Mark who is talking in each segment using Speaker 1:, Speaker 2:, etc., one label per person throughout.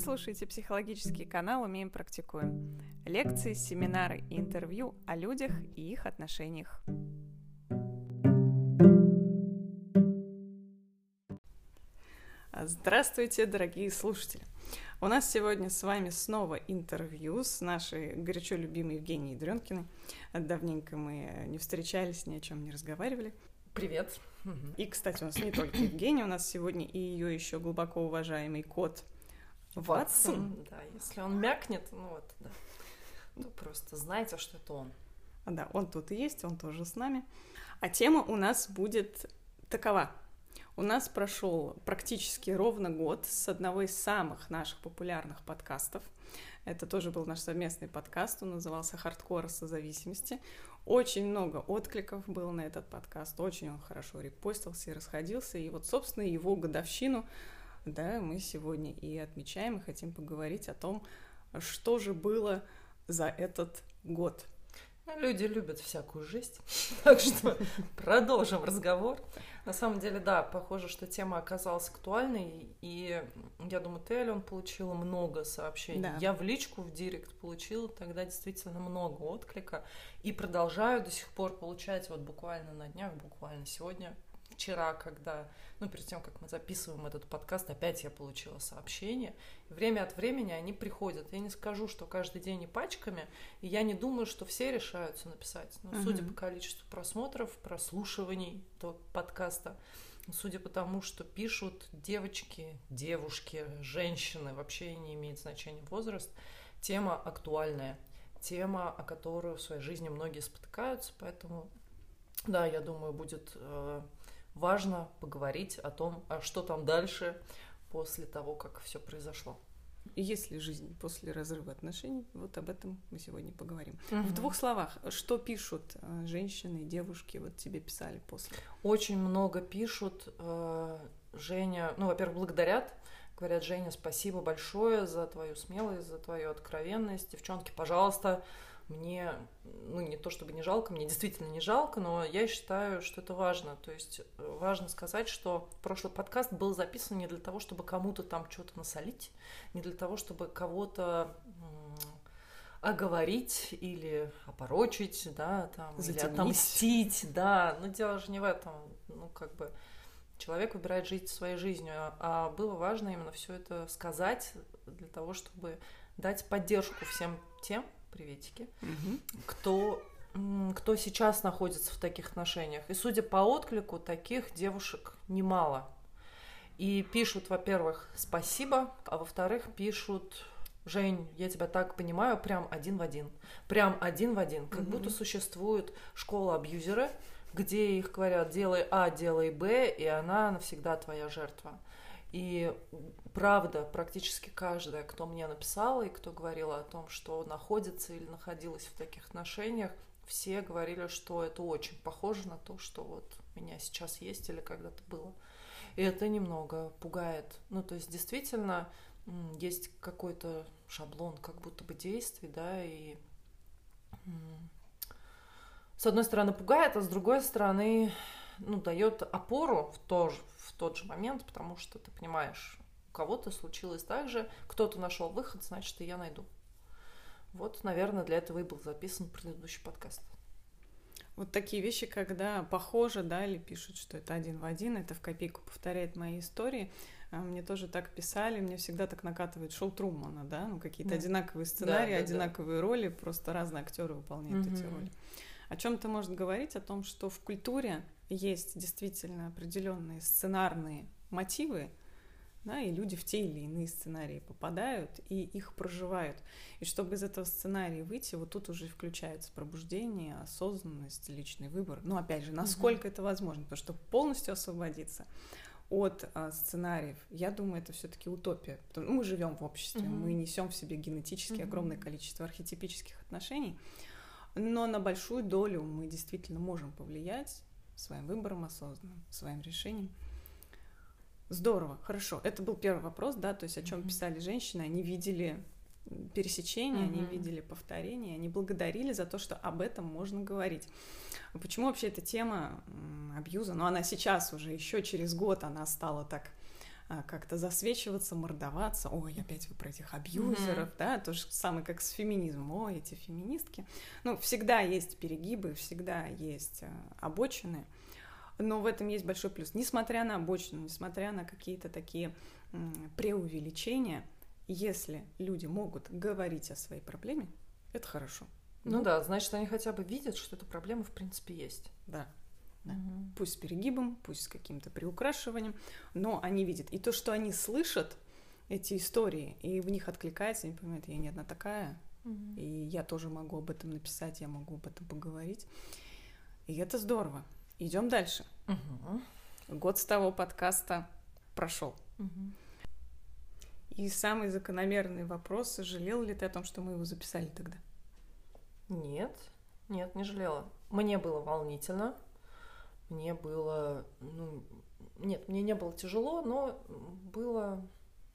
Speaker 1: Вы слушаете психологический канал «Умеем, практикуем». Лекции, семинары и интервью о людях и их отношениях. Здравствуйте, дорогие слушатели! У нас сегодня с вами снова интервью с нашей горячо любимой Евгенией Дренкиной. Давненько мы не встречались, ни о чем не разговаривали.
Speaker 2: Привет.
Speaker 1: И, кстати, у нас не только Евгения, у нас сегодня и ее еще глубоко уважаемый кот Ватсон.
Speaker 2: Да, если он мякнет, ну вот, да. Ну, просто знайте, что это он.
Speaker 1: Да, он тут и есть, он тоже с нами. А тема у нас будет такова. У нас прошел практически ровно год с одного из самых наших популярных подкастов. Это тоже был наш совместный подкаст, он назывался «Хардкор созависимости». Очень много откликов было на этот подкаст, очень он хорошо репостился и расходился. И вот, собственно, его годовщину да, мы сегодня и отмечаем, и хотим поговорить о том, что же было за этот год.
Speaker 2: Ну, люди любят всякую жизнь, так что продолжим разговор. На самом деле, да, похоже, что тема оказалась актуальной, и я думаю, ты, Ален, получила много сообщений. Да. Я в личку, в директ получила тогда действительно много отклика, и продолжаю до сих пор получать вот буквально на днях, буквально сегодня вчера, когда, ну, перед тем, как мы записываем этот подкаст, опять я получила сообщение. Время от времени они приходят. Я не скажу, что каждый день и пачками, и я не думаю, что все решаются написать. Но uh-huh. судя по количеству просмотров, прослушиваний этого подкаста, судя по тому, что пишут девочки, девушки, женщины, вообще не имеет значения возраст, тема актуальная тема, о которой в своей жизни многие спотыкаются, поэтому да, я думаю, будет э, важно поговорить о том, а что там дальше после того, как все произошло.
Speaker 1: Есть ли жизнь после разрыва отношений? Вот об этом мы сегодня поговорим. Угу. В двух словах, что пишут э, женщины, девушки, вот тебе писали после?
Speaker 2: Очень много пишут. Э, Женя, ну, во-первых, благодарят. Говорят, Женя, спасибо большое за твою смелость, за твою откровенность. Девчонки, пожалуйста, мне, ну, не то чтобы не жалко, мне действительно не жалко, но я считаю, что это важно. То есть э, важно сказать, что прошлый подкаст был записан не для того, чтобы кому-то там что-то насолить, не для того, чтобы кого-то оговорить или опорочить, да, там, или отомстить, да, но дело же не в этом, ну, как бы человек выбирает жить своей жизнью, а, а было важно именно все это сказать для того, чтобы дать поддержку всем тем, приветики, угу. кто кто сейчас находится в таких отношениях. И судя по отклику, таких девушек немало. И пишут, во-первых, спасибо, а во-вторых, пишут, Жень, я тебя так понимаю, прям один в один. Прям один в один. Как угу. будто существует школа абьюзеры, где их говорят, делай А, делай Б, и она навсегда твоя жертва. И правда, практически каждая, кто мне написала и кто говорила о том, что находится или находилась в таких отношениях, все говорили, что это очень похоже на то, что вот у меня сейчас есть или когда-то было. И это немного пугает. Ну, то есть действительно есть какой-то шаблон как будто бы действий, да, и с одной стороны пугает, а с другой стороны, ну, дает опору в, то, в тот же момент, потому что ты понимаешь, у кого-то случилось так же, кто-то нашел выход, значит, и я найду. Вот, наверное, для этого и был записан предыдущий подкаст.
Speaker 1: Вот такие вещи, когда похоже, да, или пишут, что это один в один, это в копейку повторяет мои истории. А, мне тоже так писали, мне всегда так накатывает шоу Трумана, да, ну какие-то да. одинаковые сценарии, да, да, одинаковые да. роли, просто разные актеры выполняют угу. эти роли. О чем-то может говорить о том, что в культуре есть действительно определенные сценарные мотивы, да, и люди в те или иные сценарии попадают и их проживают. И чтобы из этого сценария выйти, вот тут уже включается пробуждение, осознанность, личный выбор. Но опять же, насколько mm это возможно, потому что полностью освободиться от а, сценариев, я думаю, это все-таки утопия. Потому, ну, мы живем в обществе, mm мы несем в себе генетически mm огромное количество архетипических отношений, но на большую долю мы действительно можем повлиять своим выбором осознанным, своим решением. Здорово, хорошо. Это был первый вопрос, да, то есть о чем mm-hmm. писали женщины, они видели пересечения, mm-hmm. они видели повторения, они благодарили за то, что об этом можно говорить. Почему вообще эта тема абьюза, ну она сейчас уже еще через год она стала так как-то засвечиваться, мордоваться. Ой, опять вы про этих абьюзеров, mm-hmm. да, то же самое, как с феминизмом. Ой, эти феминистки. Ну, всегда есть перегибы, всегда есть а, обочины. Но в этом есть большой плюс. Несмотря на обочину, несмотря на какие-то такие преувеличения, если люди могут говорить о своей проблеме, это хорошо.
Speaker 2: Ну, ну да, значит, они хотя бы видят, что эта проблема в принципе есть.
Speaker 1: Да. Да. Угу. Пусть с перегибом, пусть с каким-то приукрашиванием, но они видят. И то, что они слышат эти истории, и в них откликается, они понимают, я не одна такая, угу. и я тоже могу об этом написать, я могу об этом поговорить. И это здорово. Идем дальше. Угу. Год с того подкаста прошел. Угу. И самый закономерный вопрос, жалел ли ты о том, что мы его записали тогда?
Speaker 2: Нет, нет, не жалела. Мне было волнительно, мне было, ну, нет, мне не было тяжело, но было,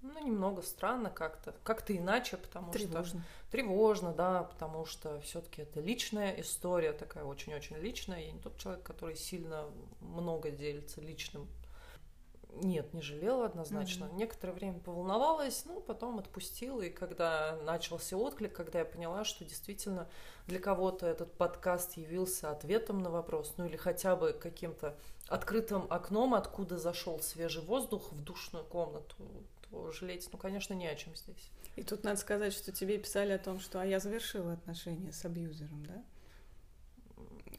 Speaker 2: ну, немного странно как-то, как-то иначе, потому
Speaker 1: тревожно.
Speaker 2: что тревожно, да, потому что все-таки это личная история, такая очень-очень личная. Я не тот человек, который сильно много делится личным нет, не жалела однозначно. Mm-hmm. Некоторое время поволновалась, ну, потом отпустила. И когда начался отклик, когда я поняла, что действительно для кого-то этот подкаст явился ответом на вопрос, ну или хотя бы каким-то открытым окном, откуда зашел свежий воздух в душную комнату, то жалеть, ну, конечно, не о чем здесь.
Speaker 1: И тут надо сказать, что тебе писали о том, что а я завершила отношения с абьюзером, да?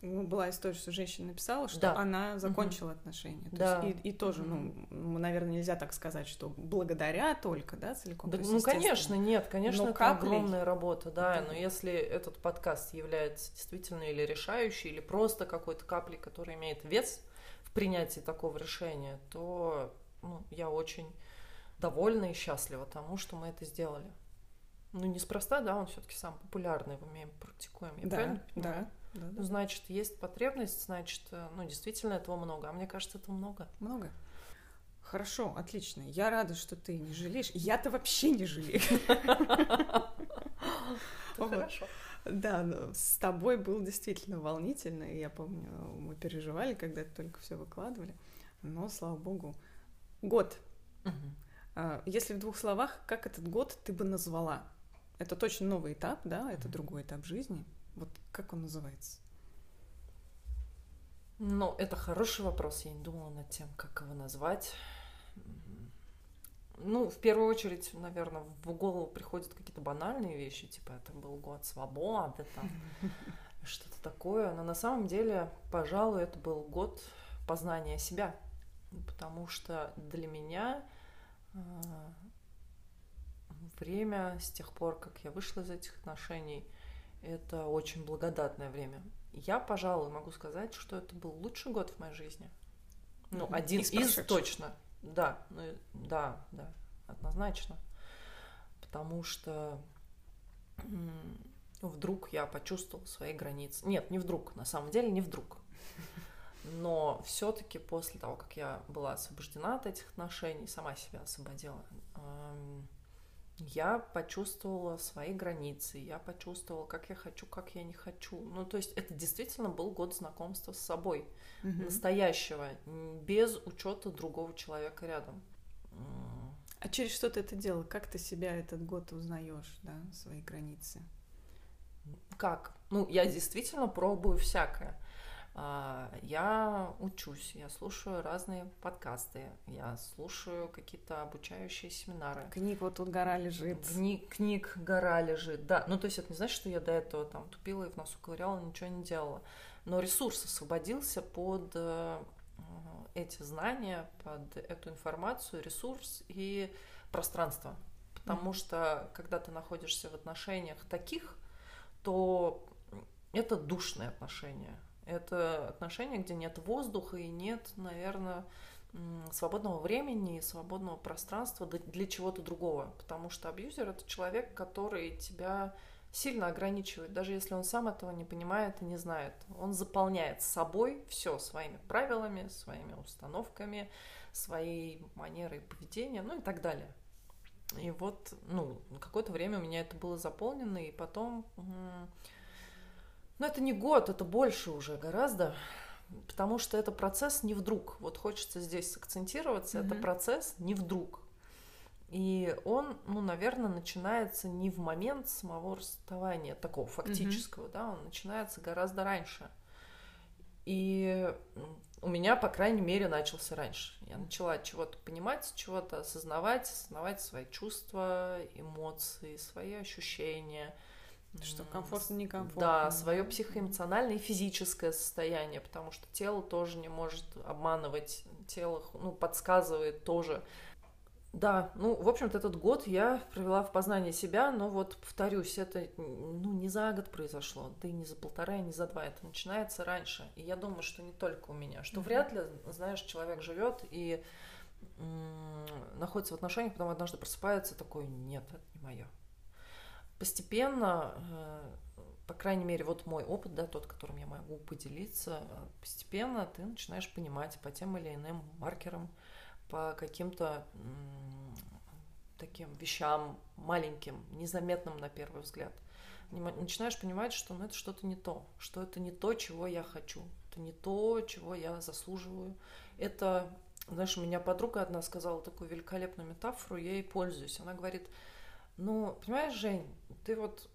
Speaker 1: Ну, была история, что женщина написала, что да. она закончила угу. отношения. То
Speaker 2: да.
Speaker 1: есть, и, и тоже, ну, наверное, нельзя так сказать, что благодаря только, да, целиком.
Speaker 2: Да, ну, конечно, нет, конечно, но это огромная работа, да, да, но если этот подкаст является действительно или решающий, или просто какой-то каплей, которая имеет вес в принятии такого решения, то ну, я очень довольна и счастлива тому, что мы это сделали. Ну, неспроста, да, он все-таки сам популярный, мы умеем практикуем. Я
Speaker 1: да,
Speaker 2: правильно
Speaker 1: понимаю? да. Да,
Speaker 2: ну, значит, есть потребность, значит, э, ну, действительно этого много. А мне кажется, этого много.
Speaker 1: Много. Хорошо, отлично. Я рада, что ты не жалеешь. Я-то вообще не жалею.
Speaker 2: Хорошо.
Speaker 1: Да, с тобой было действительно волнительно. Я помню, мы переживали, когда только все выкладывали. Но, слава богу, год. А, если в двух словах, как этот год ты бы назвала? Это точно новый этап, да? Это другой этап жизни. Вот как он называется?
Speaker 2: Ну, это хороший вопрос. Я не думала над тем, как его назвать. Ну, в первую очередь, наверное, в голову приходят какие-то банальные вещи, типа это был год свободы, там что-то такое. Но на самом деле, пожалуй, это был год познания себя. Потому что для меня а, время с тех пор, как я вышла из этих отношений, это очень благодатное время. Я, пожалуй, могу сказать, что это был лучший год в моей жизни. Ну, один из, из точно. Да, ну, да, да, однозначно. Потому что вдруг я почувствовала свои границы. Нет, не вдруг, на самом деле не вдруг. Но все-таки после того, как я была освобождена от этих отношений, сама себя освободила, я почувствовала свои границы, я почувствовала, как я хочу, как я не хочу. Ну, то есть это действительно был год знакомства с собой, угу. настоящего, без учета другого человека рядом.
Speaker 1: А через что ты это делала? Как ты себя этот год узнаешь, да, свои границы?
Speaker 2: Как? Ну, я действительно пробую всякое. А, я учусь, я слушаю разные подкасты, я слушаю какие-то обучающие семинары.
Speaker 1: Книг вот тут гора лежит.
Speaker 2: Книг, книг гора лежит, да. Ну, то есть это не значит, что я до этого там тупила и в носу ковыряла, ничего не делала. Но ресурс освободился под э, эти знания, под эту информацию, ресурс и пространство. Потому mm-hmm. что когда ты находишься в отношениях таких, то это душные отношения это отношения, где нет воздуха и нет, наверное, свободного времени, свободного пространства для чего-то другого. Потому что абьюзер это человек, который тебя сильно ограничивает, даже если он сам этого не понимает и не знает. Он заполняет собой все своими правилами, своими установками, своей манерой поведения, ну и так далее. И вот, ну, какое-то время у меня это было заполнено, и потом но это не год, это больше уже гораздо, потому что это процесс не вдруг. Вот хочется здесь акцентироваться, mm-hmm. это процесс не вдруг. И он, ну, наверное, начинается не в момент самого расставания такого фактического, mm-hmm. да, он начинается гораздо раньше. И у меня, по крайней мере, начался раньше. Я начала чего-то понимать, чего-то осознавать, осознавать свои чувства, эмоции, свои ощущения.
Speaker 1: Что комфортно, некомфортно.
Speaker 2: Да, свое психоэмоциональное и физическое состояние, потому что тело тоже не может обманывать, тело ну, подсказывает тоже да, ну, в общем-то, этот год я провела в познании себя, но вот, повторюсь, это, ну, не за год произошло, да и не за полтора, и не за два, это начинается раньше. И я думаю, что не только у меня, что mm-hmm. вряд ли, знаешь, человек живет и м- находится в отношениях, потом однажды просыпается такой, нет, это не мое. Постепенно, э, по крайней мере, вот мой опыт, да, тот, которым я могу поделиться, постепенно ты начинаешь понимать по тем или иным маркерам, по каким-то таким вещам маленьким, незаметным на первый взгляд. Начинаешь понимать, что ну, это что-то не то, что это не то, чего я хочу, это не то, чего я заслуживаю. Это, знаешь, у меня подруга одна сказала такую великолепную метафору, я ей пользуюсь. Она говорит, ну, понимаешь, Жень, ты вот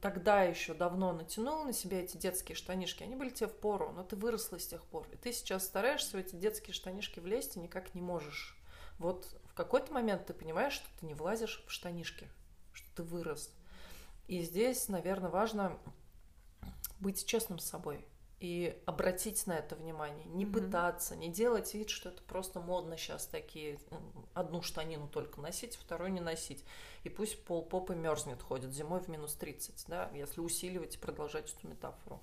Speaker 2: тогда еще давно натянула на себя эти детские штанишки, они были тебе в пору, но ты выросла с тех пор. И ты сейчас стараешься в эти детские штанишки влезть и никак не можешь. Вот в какой-то момент ты понимаешь, что ты не влазишь в штанишки, что ты вырос. И здесь, наверное, важно быть честным с собой и обратить на это внимание, не mm-hmm. пытаться, не делать вид, что это просто модно сейчас такие одну штанину только носить, вторую не носить. И пусть пол попы мерзнет, ходит зимой в минус 30, да, если усиливать и продолжать эту метафору.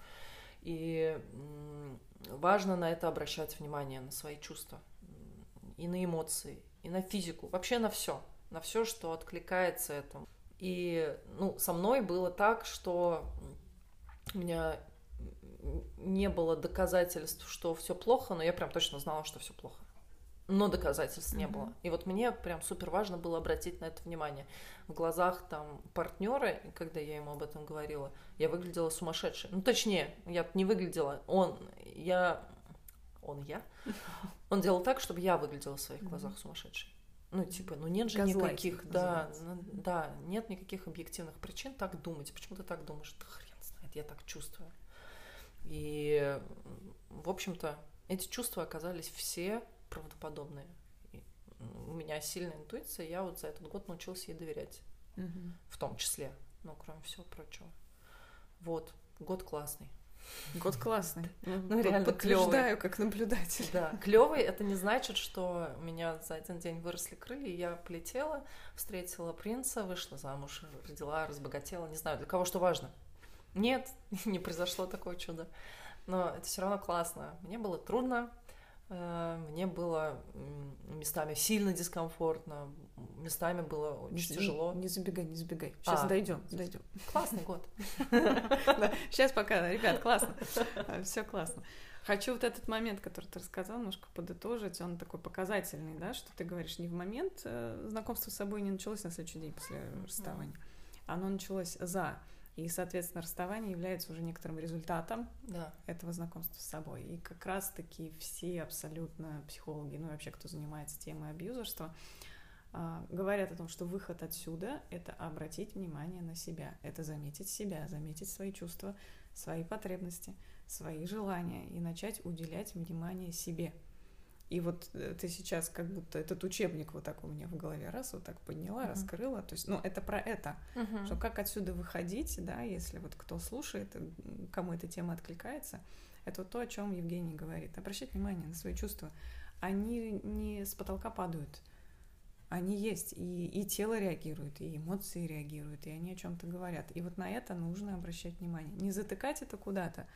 Speaker 2: И важно на это обращать внимание, на свои чувства, и на эмоции, и на физику, вообще на все, на все, что откликается этому. И ну, со мной было так, что у меня не было доказательств, что все плохо, но я прям точно знала, что все плохо. Но доказательств mm-hmm. не было. И вот мне прям супер важно было обратить на это внимание. В глазах там партнера, когда я ему об этом говорила, я выглядела сумасшедшей. Ну, точнее, я не выглядела. Он, я, он, я, он делал так, чтобы я выглядела в своих глазах сумасшедшей. Ну, типа, ну нет же никаких, да, ну, да, нет никаких объективных причин так думать. Почему ты так думаешь? Да хрен знает, я так чувствую. И, в общем-то, эти чувства оказались все правдоподобные. И у меня сильная интуиция, я вот за этот год научился ей доверять. Угу. В том числе, ну, кроме всего прочего. Вот, год классный.
Speaker 1: Год классный.
Speaker 2: Ну, реально
Speaker 1: Подтверждаю, как наблюдатель.
Speaker 2: Да, клевый это не значит, что у меня за один день выросли крылья, и я полетела, встретила принца, вышла замуж, родила, разбогатела. Не знаю, для кого что важно. Нет, не произошло такое чудо. Но это все равно классно. Мне было трудно, э, мне было местами сильно дискомфортно, местами было очень
Speaker 1: не,
Speaker 2: тяжело.
Speaker 1: Не забегай, не забегай. Сейчас а, дойдем, дойдем.
Speaker 2: Классный год.
Speaker 1: Сейчас пока, ребят, классно. Все классно. Хочу вот этот момент, который ты рассказал, немножко подытожить. Он такой показательный, да, что ты говоришь, не в момент э, знакомства с собой не началось на следующий день после расставания. Оно началось за. И, соответственно, расставание является уже некоторым результатом
Speaker 2: да.
Speaker 1: этого знакомства с собой. И как раз-таки все абсолютно психологи, ну и вообще, кто занимается темой абьюзерства, а, говорят о том, что выход отсюда — это обратить внимание на себя, это заметить себя, заметить свои чувства, свои потребности, свои желания и начать уделять внимание себе — и вот э, ты сейчас как будто этот учебник вот так у меня в голове раз вот так подняла, uh-huh. раскрыла. То есть, ну, это про это. Uh-huh. Что как отсюда выходить, да, если вот кто слушает, кому эта тема откликается, это вот то, о чем Евгений говорит. Обращать внимание на свои чувства. Они не с потолка падают. Они есть, и, и тело реагирует, и эмоции реагируют, и они о чем-то говорят. И вот на это нужно обращать внимание. Не затыкать это куда-то.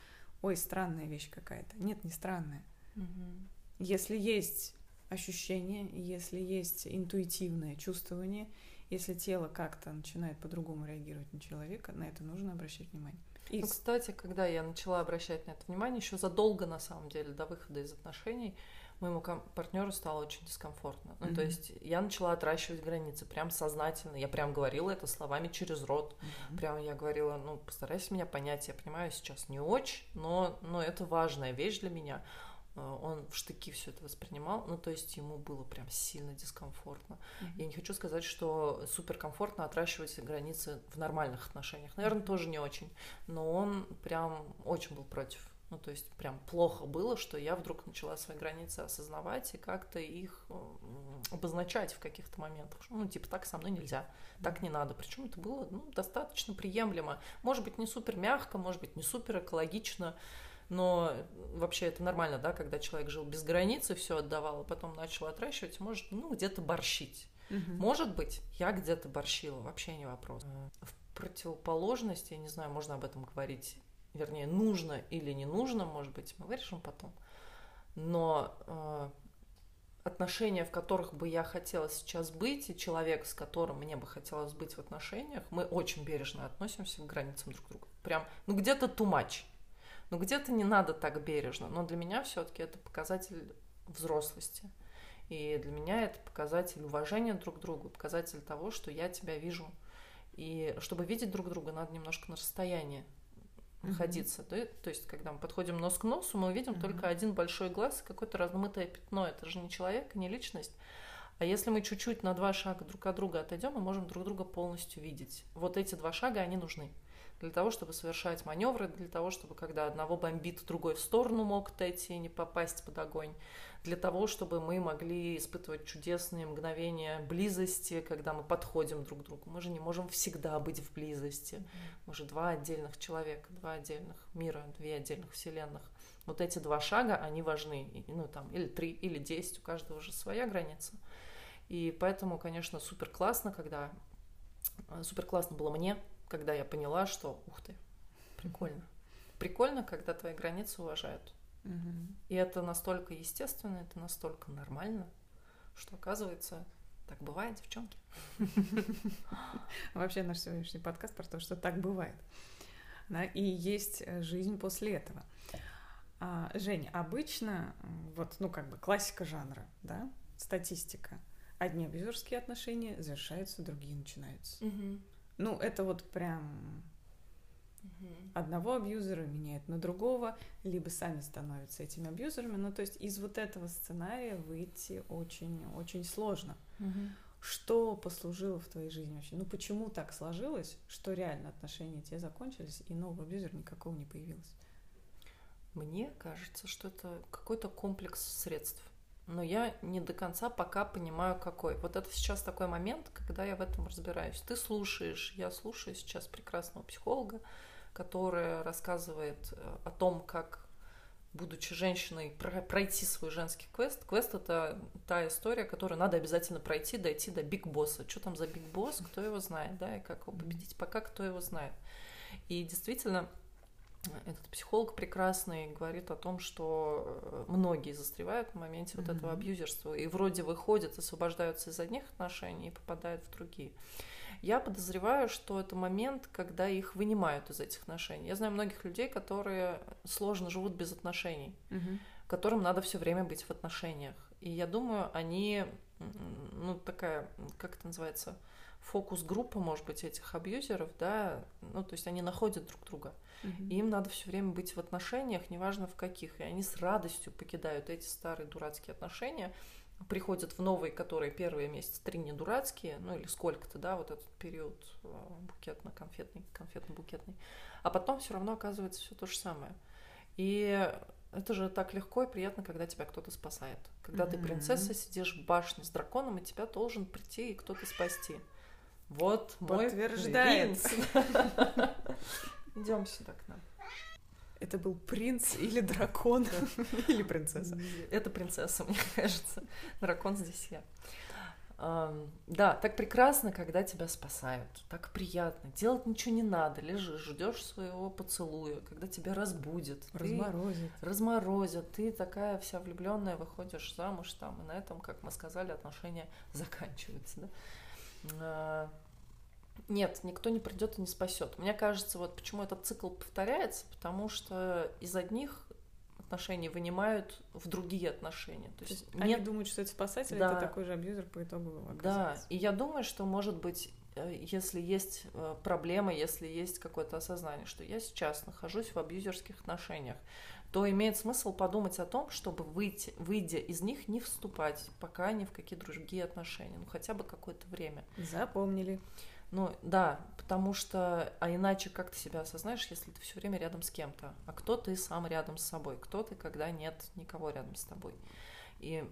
Speaker 1: Ой, странная вещь какая-то. Нет, не странная. Uh-huh если есть ощущение, если есть интуитивное чувствование, если тело как-то начинает по-другому реагировать на человека, на это нужно обращать внимание.
Speaker 2: И... Ну, кстати, когда я начала обращать на это внимание, еще задолго, на самом деле, до выхода из отношений, моему партнеру стало очень дискомфортно. Ну, mm-hmm. то есть я начала отращивать границы прям сознательно. Я прям говорила это словами через рот. Mm-hmm. Прям я говорила, ну, постарайся меня понять. Я понимаю, сейчас не очень, но, но это важная вещь для меня. Э, он в штыки все это воспринимал, ну, то есть ему было прям сильно дискомфортно. Mm-hmm. Я не хочу сказать, что суперкомфортно отращивать границы в нормальных отношениях. Наверное, mm-hmm. тоже не очень, но он прям очень был против. Ну, то есть прям плохо было, что я вдруг начала свои границы осознавать и как-то их обозначать в каких-то моментах. Ну, типа, так со мной нельзя, так не надо. Причем это было ну, достаточно приемлемо. Может быть, не супер мягко, может быть, не супер экологично, но вообще это нормально, да, когда человек жил без границ и все отдавал, а потом начал отращивать, может, ну, где-то борщить. Угу. Может быть, я где-то борщила, вообще не вопрос. В противоположность, я не знаю, можно об этом говорить, вернее, нужно или не нужно, может быть, мы вырежем потом. Но э, отношения, в которых бы я хотела сейчас быть, и человек, с которым мне бы хотелось быть в отношениях, мы очень бережно относимся к границам друг друга. Прям, ну где-то too Ну где-то не надо так бережно, но для меня все-таки это показатель взрослости. И для меня это показатель уважения друг к другу, показатель того, что я тебя вижу. И чтобы видеть друг друга, надо немножко на расстоянии находиться. Mm-hmm. Да? То есть, когда мы подходим нос к носу, мы видим mm-hmm. только один большой глаз и какое-то размытое пятно. Это же не человек, не личность. А если мы чуть-чуть на два шага друг от друга отойдем, мы можем друг друга полностью видеть. Вот эти два шага, они нужны для того, чтобы совершать маневры, для того, чтобы когда одного бомбит, другой в сторону мог отойти, не попасть под огонь, для того, чтобы мы могли испытывать чудесные мгновения близости, когда мы подходим друг к другу. Мы же не можем всегда быть в близости. Мы же два отдельных человека, два отдельных мира, две отдельных вселенных. Вот эти два шага, они важны. Ну, там, или три, или десять, у каждого уже своя граница. И поэтому, конечно, супер классно, когда... Э, супер классно было мне, когда я поняла, что, ух ты, прикольно. Прикольно, когда твои границы уважают. И это настолько естественно, это настолько нормально, что оказывается, так бывает, девчонки.
Speaker 1: Вообще наш сегодняшний подкаст про то, что так бывает. Да, и есть э, жизнь после этого. А, Жень, обычно, вот, ну, как бы классика жанра, да, статистика. Одни абьюзерские отношения завершаются, другие начинаются. Угу. Ну, это вот прям угу. одного абьюзера меняет на другого, либо сами становятся этими абьюзерами. Ну, то есть из вот этого сценария выйти очень-очень сложно. Угу. Что послужило в твоей жизни вообще? Ну, почему так сложилось, что реально отношения те закончились, и нового абьюзера никакого не появилось?
Speaker 2: Мне кажется, что это какой-то комплекс средств но я не до конца пока понимаю, какой. Вот это сейчас такой момент, когда я в этом разбираюсь. Ты слушаешь, я слушаю сейчас прекрасного психолога, которая рассказывает э, о том, как будучи женщиной, пройти свой женский квест. Квест — это та история, которую надо обязательно пройти, дойти до биг босса. Что там за биг босс, кто его знает, да, и как его победить, пока кто его знает. И действительно, этот психолог прекрасный говорит о том, что э, многие застревают в моменте mm-hmm. вот этого абьюзерства и вроде выходят, освобождаются из одних отношений и попадают в другие. Я подозреваю, что это момент, когда их вынимают из этих отношений. Я знаю многих людей, которые сложно живут без отношений, mm-hmm. которым надо все время быть в отношениях. И я думаю, они, ну, такая, как это называется, фокус-группа, может быть, этих абьюзеров, да, ну, то есть они находят друг друга. И им надо все время быть в отношениях, неважно в каких. И они с радостью покидают эти старые дурацкие отношения, приходят в новые, которые первые месяцы три не дурацкие, ну или сколько-то, да, вот этот период э, букетно-конфетный, конфетно-букетный. А потом все равно оказывается все то же самое. И это же так легко и приятно, когда тебя кто-то спасает. Когда mm-hmm. ты принцесса, сидишь в башне с драконом, и тебя должен прийти и кто-то спасти. Вот мой
Speaker 1: Подтверждает.
Speaker 2: Идем сюда к нам.
Speaker 1: Это был принц или дракон? Или принцесса?
Speaker 2: Это принцесса, мне кажется. Дракон здесь я. Да, так прекрасно, когда тебя спасают. Так приятно. Делать ничего не надо. Лежишь, ждешь своего поцелуя, когда тебя разбудят.
Speaker 1: Разморозят.
Speaker 2: Разморозят. Ты такая вся влюбленная, выходишь замуж там, и на этом, как мы сказали, отношения заканчиваются. Да? А, Нет, никто не придет и не спасет. Мне кажется, вот почему этот цикл повторяется, потому что из одних отношений вынимают в другие отношения.
Speaker 1: То То есть нет... они думают, что это спасатель, да. это такой же абьюзер по итогу
Speaker 2: Да, и я думаю, что, может быть, э, если есть э, проблема, если есть какое-то осознание, что я сейчас нахожусь в абьюзерских отношениях, то имеет смысл подумать о том, чтобы выйти, выйдя из них, не вступать пока ни в какие другие отношения, ну хотя бы какое-то время.
Speaker 1: Запомнили.
Speaker 2: Ну да, потому что, а иначе как ты себя осознаешь, если ты все время рядом с кем-то, а кто ты сам рядом с собой, кто ты, когда нет никого рядом с тобой. И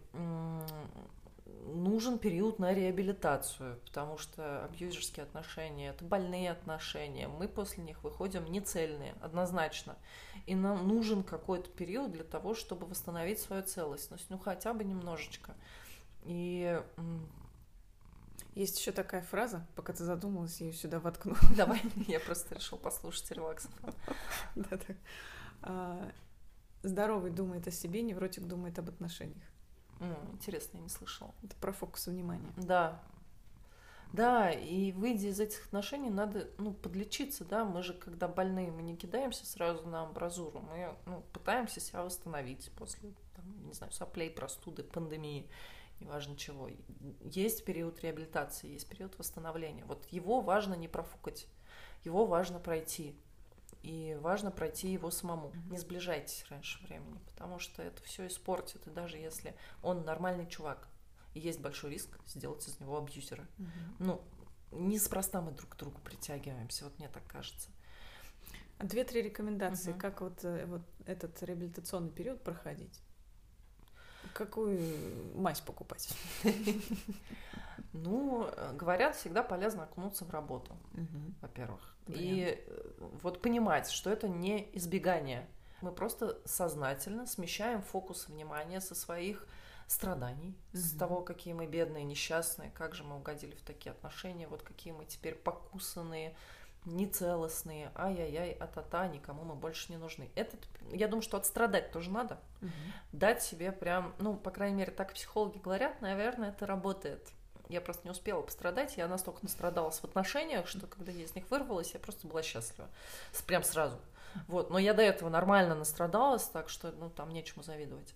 Speaker 2: нужен период на реабилитацию, потому что абьюзерские отношения это больные отношения, мы после них выходим не цельные, однозначно. И нам нужен какой-то период для того, чтобы восстановить свою целостность, ну хотя бы немножечко. И
Speaker 1: есть еще такая фраза, пока ты задумалась, я ее сюда воткну.
Speaker 2: Давай, я просто решил послушать релаксов.
Speaker 1: Да-да. А, здоровый думает о себе, невротик думает об отношениях.
Speaker 2: Интересно, я не слышала.
Speaker 1: Это про фокус внимания.
Speaker 2: Да. Да, и выйдя из этих отношений, надо ну, подлечиться, да. Мы же, когда больные, мы не кидаемся сразу на амбразуру, мы ну, пытаемся себя восстановить после, там, не знаю, соплей, простуды, пандемии неважно чего. Есть период реабилитации, есть период восстановления. Вот его важно не профукать, его важно пройти. И важно пройти его самому. Не сближайтесь раньше времени, потому что это все испортит. И даже если он нормальный чувак, есть большой риск сделать из него абьюзера. Угу. Ну, неспроста мы друг к другу притягиваемся, вот мне так кажется.
Speaker 1: Две-три рекомендации, угу. как вот, э, вот этот реабилитационный период проходить. Какую мазь покупать?
Speaker 2: Ну, говорят, всегда полезно окунуться в работу, во-первых. И э, вот понимать, что это не избегание. Мы просто сознательно смещаем фокус внимания со своих страданий, с того, какие мы бедные, несчастные, как же мы угодили в такие отношения, вот какие мы теперь покусанные, нецелостные, ай-яй-яй, а-та-та, никому мы больше не нужны. Этот, я думаю, что отстрадать тоже надо. Угу. Дать себе прям, ну, по крайней мере, так психологи говорят, наверное, это работает. Я просто не успела пострадать, я настолько настрадалась в отношениях, что когда я из них вырвалась, я просто была счастлива. Прям сразу. Вот, но я до этого нормально настрадалась, так что, ну, там нечему завидовать.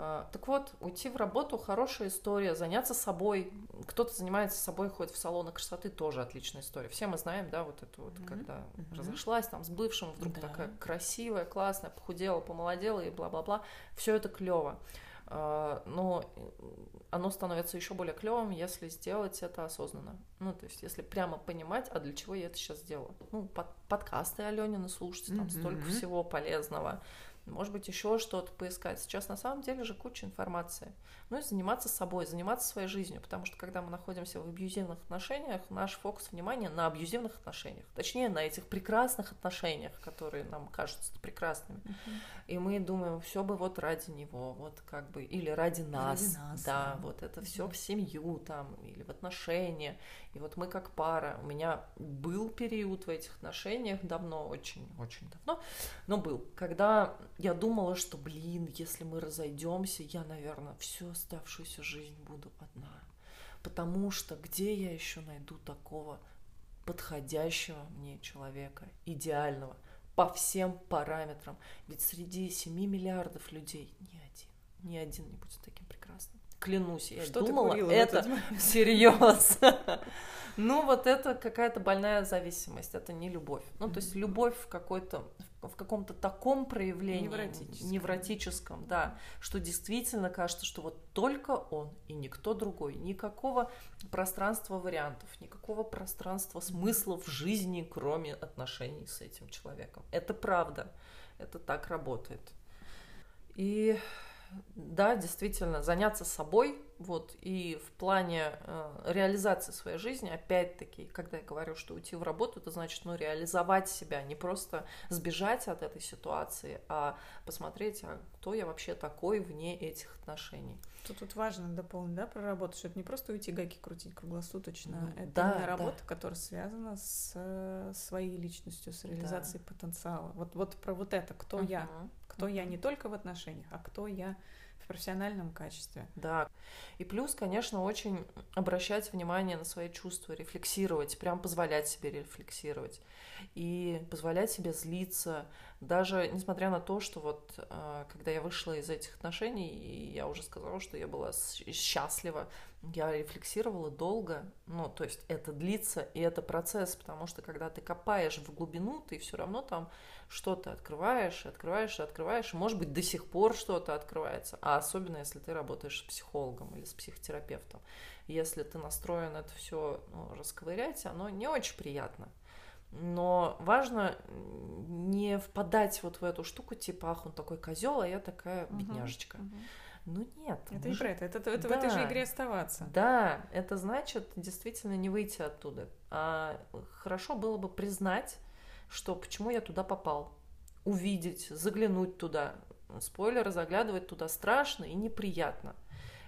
Speaker 2: А, так вот, уйти в работу хорошая история, заняться собой. Кто-то занимается собой, ходит в салоны красоты, тоже отличная история. Все мы знаем, да, вот это вот, mm-hmm. когда mm-hmm. разошлась там с бывшим, вдруг да. такая красивая, классная, похудела, помолодела и бла-бла-бла. Все это клево. А, но оно становится еще более клевым, если сделать это осознанно. Ну, то есть, если прямо понимать, а для чего я это сейчас сделала. Ну, под, подкасты Аленины слушать, там mm-hmm. столько всего полезного может быть, еще что-то поискать. Сейчас на самом деле же куча информации. Ну и заниматься собой, заниматься своей жизнью, потому что когда мы находимся в абьюзивных отношениях, наш фокус внимания на абьюзивных отношениях, точнее на этих прекрасных отношениях, которые нам кажутся прекрасными. Uh-huh. И мы думаем, все бы вот ради него, вот как бы, или ради нас, ради нас да, да, вот это uh-huh. все в семью там, или в отношения. И вот мы как пара, у меня был период в этих отношениях давно, очень-очень давно, но был, когда я думала, что, блин, если мы разойдемся, я, наверное, всю оставшуюся жизнь буду одна. Потому что где я еще найду такого подходящего мне человека, идеального, по всем параметрам? Ведь среди 7 миллиардов людей ни один, ни один не будет таким. Клянусь, я Что думала, это серьезно. Ну, вот это какая-то больная зависимость, это не любовь. Ну, то есть любовь в какой-то в каком-то таком проявлении невротическом. невротическом, да, что действительно кажется, что вот только он и никто другой, никакого пространства вариантов, никакого пространства смысла в жизни, кроме отношений с этим человеком. Это правда, это так работает. И да, действительно, заняться собой, вот, и в плане э, реализации своей жизни, опять-таки, когда я говорю, что уйти в работу, это значит, ну, реализовать себя, не просто сбежать от этой ситуации, а посмотреть, а кто я вообще такой вне этих отношений.
Speaker 1: Тут, тут важно дополнить, да, про работу, что это не просто уйти гайки крутить круглосуточно, ну, это да, работа, да. которая связана с э, своей личностью, с реализацией да. потенциала. Вот, вот про вот это, кто uh-huh. я, кто я не только в отношениях, а кто я профессиональном качестве.
Speaker 2: Да. И плюс, конечно, очень обращать внимание на свои чувства, рефлексировать, прям позволять себе рефлексировать. И позволять себе злиться, даже несмотря на то, что вот э, когда я вышла из этих отношений, и я уже сказала, что я была счастлива, я рефлексировала долго, ну, то есть это длится, и это процесс, потому что когда ты копаешь в глубину, ты все равно там что-то открываешь, открываешь, открываешь, может быть, до сих пор что-то открывается, а особенно если ты работаешь с психологом или с психотерапевтом. Если ты настроен это все ну, расковырять, оно не очень приятно. Но важно не впадать вот в эту штуку, типа, ах, он такой козел, а я такая бедняжечка. Uh-huh, uh-huh. Ну нет.
Speaker 1: Это и про это. Это, это да. в этой же игре оставаться.
Speaker 2: Да, это значит действительно не выйти оттуда. А хорошо было бы признать, что почему я туда попал. Увидеть, заглянуть туда. Спойлеры, заглядывать туда страшно и неприятно.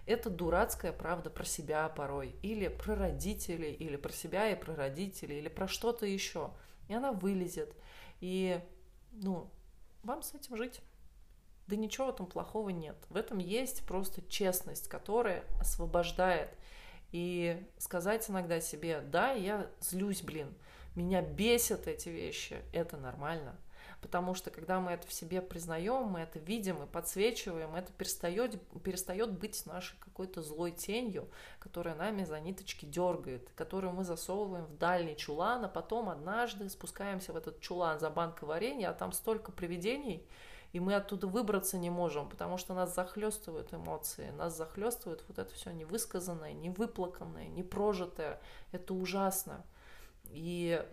Speaker 2: Это дурацкая правда про себя порой. Или про родителей, или про себя и про родителей, или про что-то еще. И она вылезет. И, ну, вам с этим жить. Да ничего в этом плохого нет. В этом есть просто честность, которая освобождает. И сказать иногда себе, да, я злюсь, блин, меня бесят эти вещи, это нормально. Потому что когда мы это в себе признаем, мы это видим и подсвечиваем, это перестает, перестает быть нашей какой-то злой тенью, которая нами за ниточки дергает, которую мы засовываем в дальний чулан, а потом однажды спускаемся в этот чулан за банкой варенья, а там столько привидений, и мы оттуда выбраться не можем, потому что нас захлестывают эмоции, нас захлестывает вот это все невысказанное, невыплаканное, непрожитое. Это ужасно. И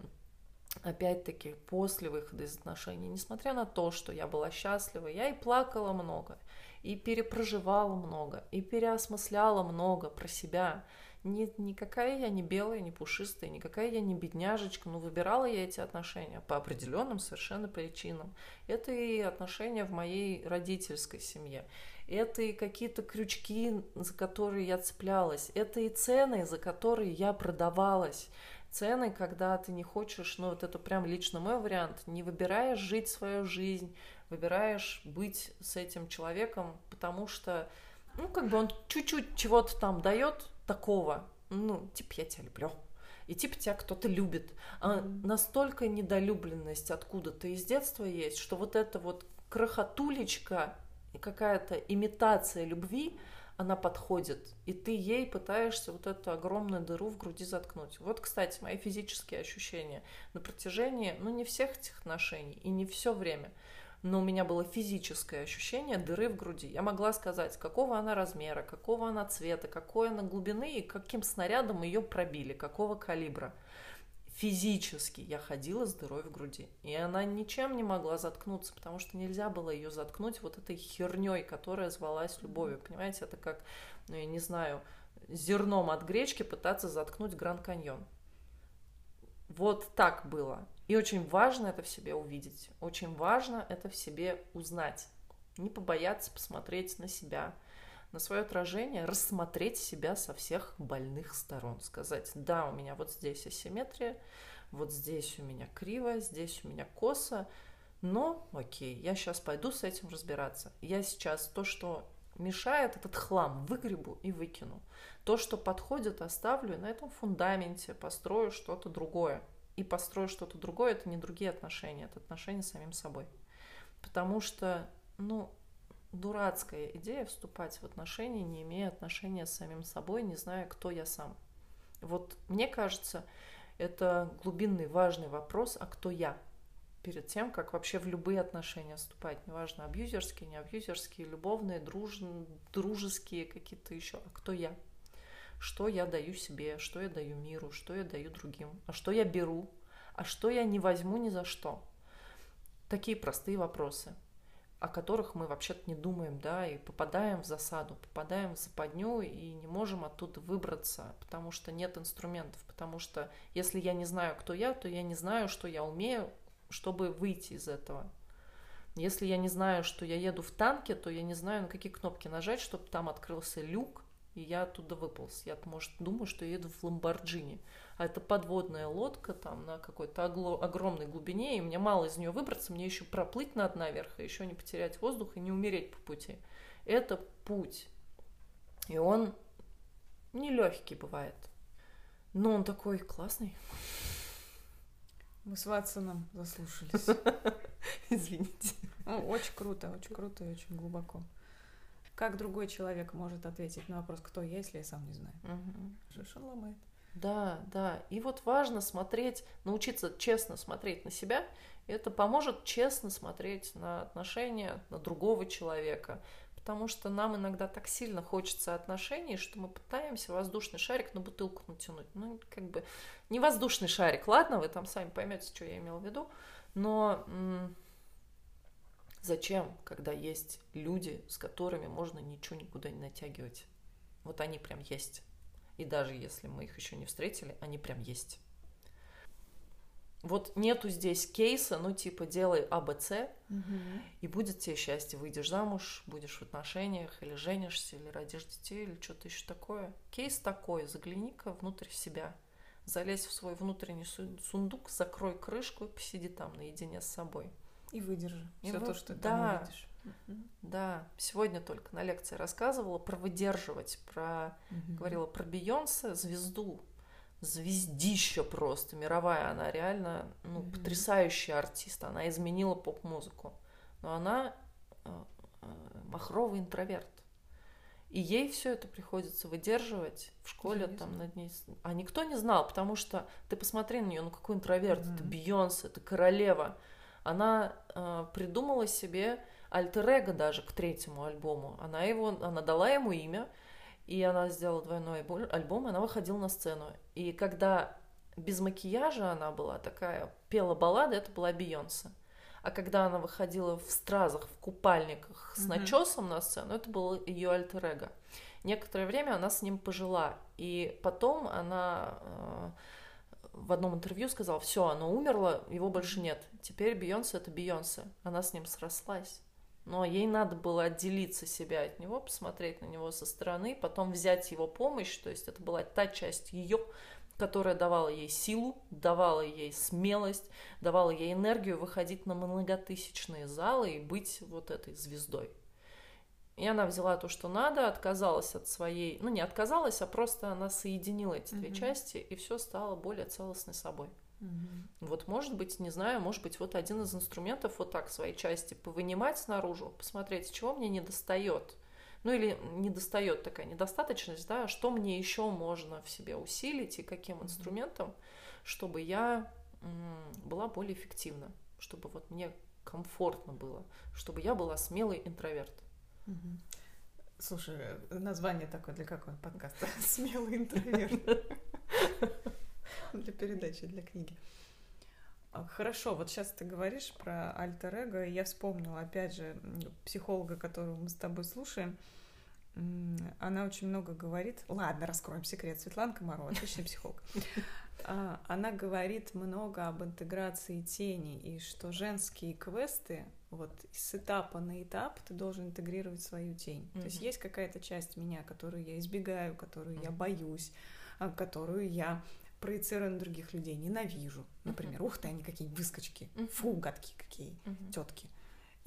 Speaker 2: опять-таки, после выхода из отношений, несмотря на то, что я была счастлива, я и плакала много, и перепроживала много, и переосмысляла много про себя. Ни, никакая я не белая, не пушистая, никакая я не бедняжечка, но выбирала я эти отношения по определенным совершенно причинам. Это и отношения в моей родительской семье, это и какие-то крючки, за которые я цеплялась, это и цены, за которые я продавалась цены, когда ты не хочешь, ну вот это прям лично мой вариант, не выбираешь жить свою жизнь, выбираешь быть с этим человеком, потому что, ну как бы он чуть-чуть чего-то там дает такого, ну типа я тебя люблю, и типа тебя кто-то любит. А настолько недолюбленность откуда-то из детства есть, что вот эта вот крохотулечка, какая-то имитация любви, она подходит, и ты ей пытаешься вот эту огромную дыру в груди заткнуть. Вот, кстати, мои физические ощущения на протяжении, ну, не всех этих отношений и не все время, но у меня было физическое ощущение дыры в груди. Я могла сказать, какого она размера, какого она цвета, какой она глубины и каким снарядом ее пробили, какого калибра физически я ходила с дырой в груди. И она ничем не могла заткнуться, потому что нельзя было ее заткнуть вот этой херней, которая звалась любовью. Понимаете, это как, ну, я не знаю, зерном от гречки пытаться заткнуть Гранд Каньон. Вот так было. И очень важно это в себе увидеть. Очень важно это в себе узнать. Не побояться посмотреть на себя – на свое отражение, рассмотреть себя со всех больных сторон, сказать, да, у меня вот здесь асимметрия, вот здесь у меня криво, здесь у меня косо, но окей, я сейчас пойду с этим разбираться. Я сейчас то, что мешает, этот хлам выгребу и выкину. То, что подходит, оставлю, и на этом фундаменте построю что-то другое. И построю что-то другое, это не другие отношения, это отношения с самим собой. Потому что, ну, дурацкая идея вступать в отношения, не имея отношения с самим собой, не зная, кто я сам. Вот мне кажется, это глубинный важный вопрос, а кто я? Перед тем, как вообще в любые отношения вступать, неважно, абьюзерские, не абьюзерские, любовные, друж... дружеские, какие-то еще, а кто я? Что я даю себе, что я даю миру, что я даю другим, а что я беру, а что я не возьму ни за что? Такие простые вопросы – о которых мы вообще-то не думаем, да, и попадаем в засаду, попадаем в западню и не можем оттуда выбраться, потому что нет инструментов, потому что если я не знаю, кто я, то я не знаю, что я умею, чтобы выйти из этого. Если я не знаю, что я еду в танке, то я не знаю, на какие кнопки нажать, чтобы там открылся люк, и я оттуда выполз. Я, может, думаю, что еду в Ламборджини а это подводная лодка там на какой-то огромной глубине, и мне мало из нее выбраться, мне еще проплыть надо наверх, и еще не потерять воздух и не умереть по пути. Это путь. И он нелегкий бывает. Но он такой классный.
Speaker 1: Мы с Ватсоном заслушались.
Speaker 2: Извините.
Speaker 1: Ну, очень круто, очень круто и очень глубоко. Как другой человек может ответить на вопрос, кто я, если я сам не знаю? Угу. он ломает.
Speaker 2: Да, да. И вот важно смотреть, научиться честно смотреть на себя. Это поможет честно смотреть на отношения, на другого человека. Потому что нам иногда так сильно хочется отношений, что мы пытаемся воздушный шарик на бутылку натянуть. Ну, как бы не воздушный шарик, ладно, вы там сами поймете, что я имела в виду. Но Зачем, когда есть люди, с которыми можно ничего никуда не натягивать? Вот они прям есть. И даже если мы их еще не встретили, они прям есть. Вот нету здесь кейса, ну типа делай АБЦ, угу. и будет тебе счастье. Выйдешь замуж, будешь в отношениях, или женишься, или родишь детей, или что-то еще такое. Кейс такой, загляни-ка внутрь себя. Залезь в свой внутренний сундук, закрой крышку и посиди там наедине с собой.
Speaker 1: И выдержи
Speaker 2: и все вы... то, что ты да, там увидишь. Да, сегодня только на лекции рассказывала про выдерживать, про угу. говорила про Бейонсе, звезду, звездища просто мировая, она реально ну, угу. потрясающая артист, она изменила поп-музыку, но она э, э, махровый интроверт. И ей все это приходится выдерживать в школе там над ней. А никто не знал, потому что ты посмотри на нее, ну какой интроверт, mm это Бейонсе, это королева она э, придумала себе альтер даже к третьему альбому. Она его, она дала ему имя, и она сделала двойной альбом, и она выходила на сцену. И когда без макияжа она была такая, пела баллады, это была Бейонсе. А когда она выходила в стразах, в купальниках с mm-hmm. начесом на сцену, это был ее альтер Некоторое время она с ним пожила, и потом она э, в одном интервью сказал, все, оно умерло, его больше нет. Теперь Бейонсе это Бейонсе. Она с ним срослась. Но ей надо было отделиться себя от него, посмотреть на него со стороны, потом взять его помощь. То есть это была та часть ее, которая давала ей силу, давала ей смелость, давала ей энергию выходить на многотысячные залы и быть вот этой звездой. И она взяла то, что надо, отказалась от своей, ну не отказалась, а просто она соединила эти две части, и все стало более целостной собой. Угу. Вот, может быть, не знаю, может быть, вот один из инструментов вот так свои части повынимать наружу, посмотреть, чего мне не достает. Ну или не достает такая недостаточность, да, что мне еще можно в себе усилить и каким инструментом, чтобы я была более эффективна, чтобы вот мне комфортно было, чтобы я была смелый интроверт.
Speaker 1: Слушай, название такое для какого подкаста? Смелый интроверт. Для передачи, для книги. А, хорошо, вот сейчас ты говоришь про альтер-эго, и я вспомнила, опять же, психолога, которого мы с тобой слушаем, она очень много говорит. Ладно, раскроем секрет. Светлана Комарова, отличный психолог. А, она говорит много об интеграции тени, и что женские квесты, вот с этапа на этап ты должен интегрировать свою тень. Mm-hmm. То есть есть какая-то часть меня, которую я избегаю, которую mm-hmm. я боюсь, а, которую я проецирую на других людей, ненавижу. Например, mm-hmm. ух ты, они какие выскочки, mm-hmm. фу, гадкие какие, mm-hmm. тетки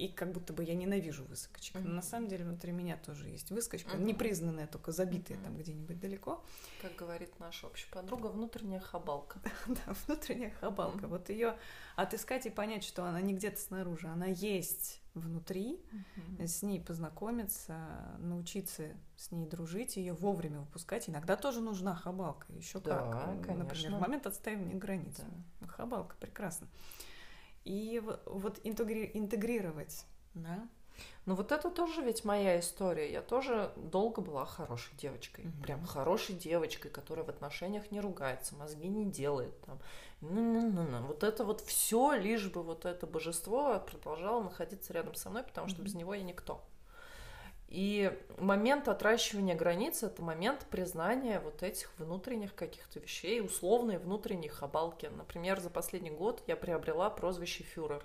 Speaker 1: и как будто бы я ненавижу выскочек. Но на самом деле внутри меня тоже есть выскочка, непризнанная, только забитая там где-нибудь далеко.
Speaker 2: Как говорит наша общая подруга, внутренняя хабалка.
Speaker 1: да, внутренняя хабалка. Вот ее отыскать и понять, что она не где-то снаружи, она есть внутри, с ней познакомиться, научиться с ней дружить, ее вовремя выпускать. Иногда тоже нужна хабалка, еще как. Например, в момент отстаивания границ. Хабалка прекрасно и вот интегрировать, да.
Speaker 2: Ну вот это тоже ведь моя история. Я тоже долго была хорошей девочкой. Mm-hmm. Прям хорошей девочкой, которая в отношениях не ругается, мозги не делает. Там. Ну-ну-ну-ну. Вот это вот все, лишь бы вот это божество продолжало находиться рядом со мной, потому что mm-hmm. без него я никто. И момент отращивания границ – это момент признания вот этих внутренних каких-то вещей, условные внутренние хабалки. Например, за последний год я приобрела прозвище «фюрер».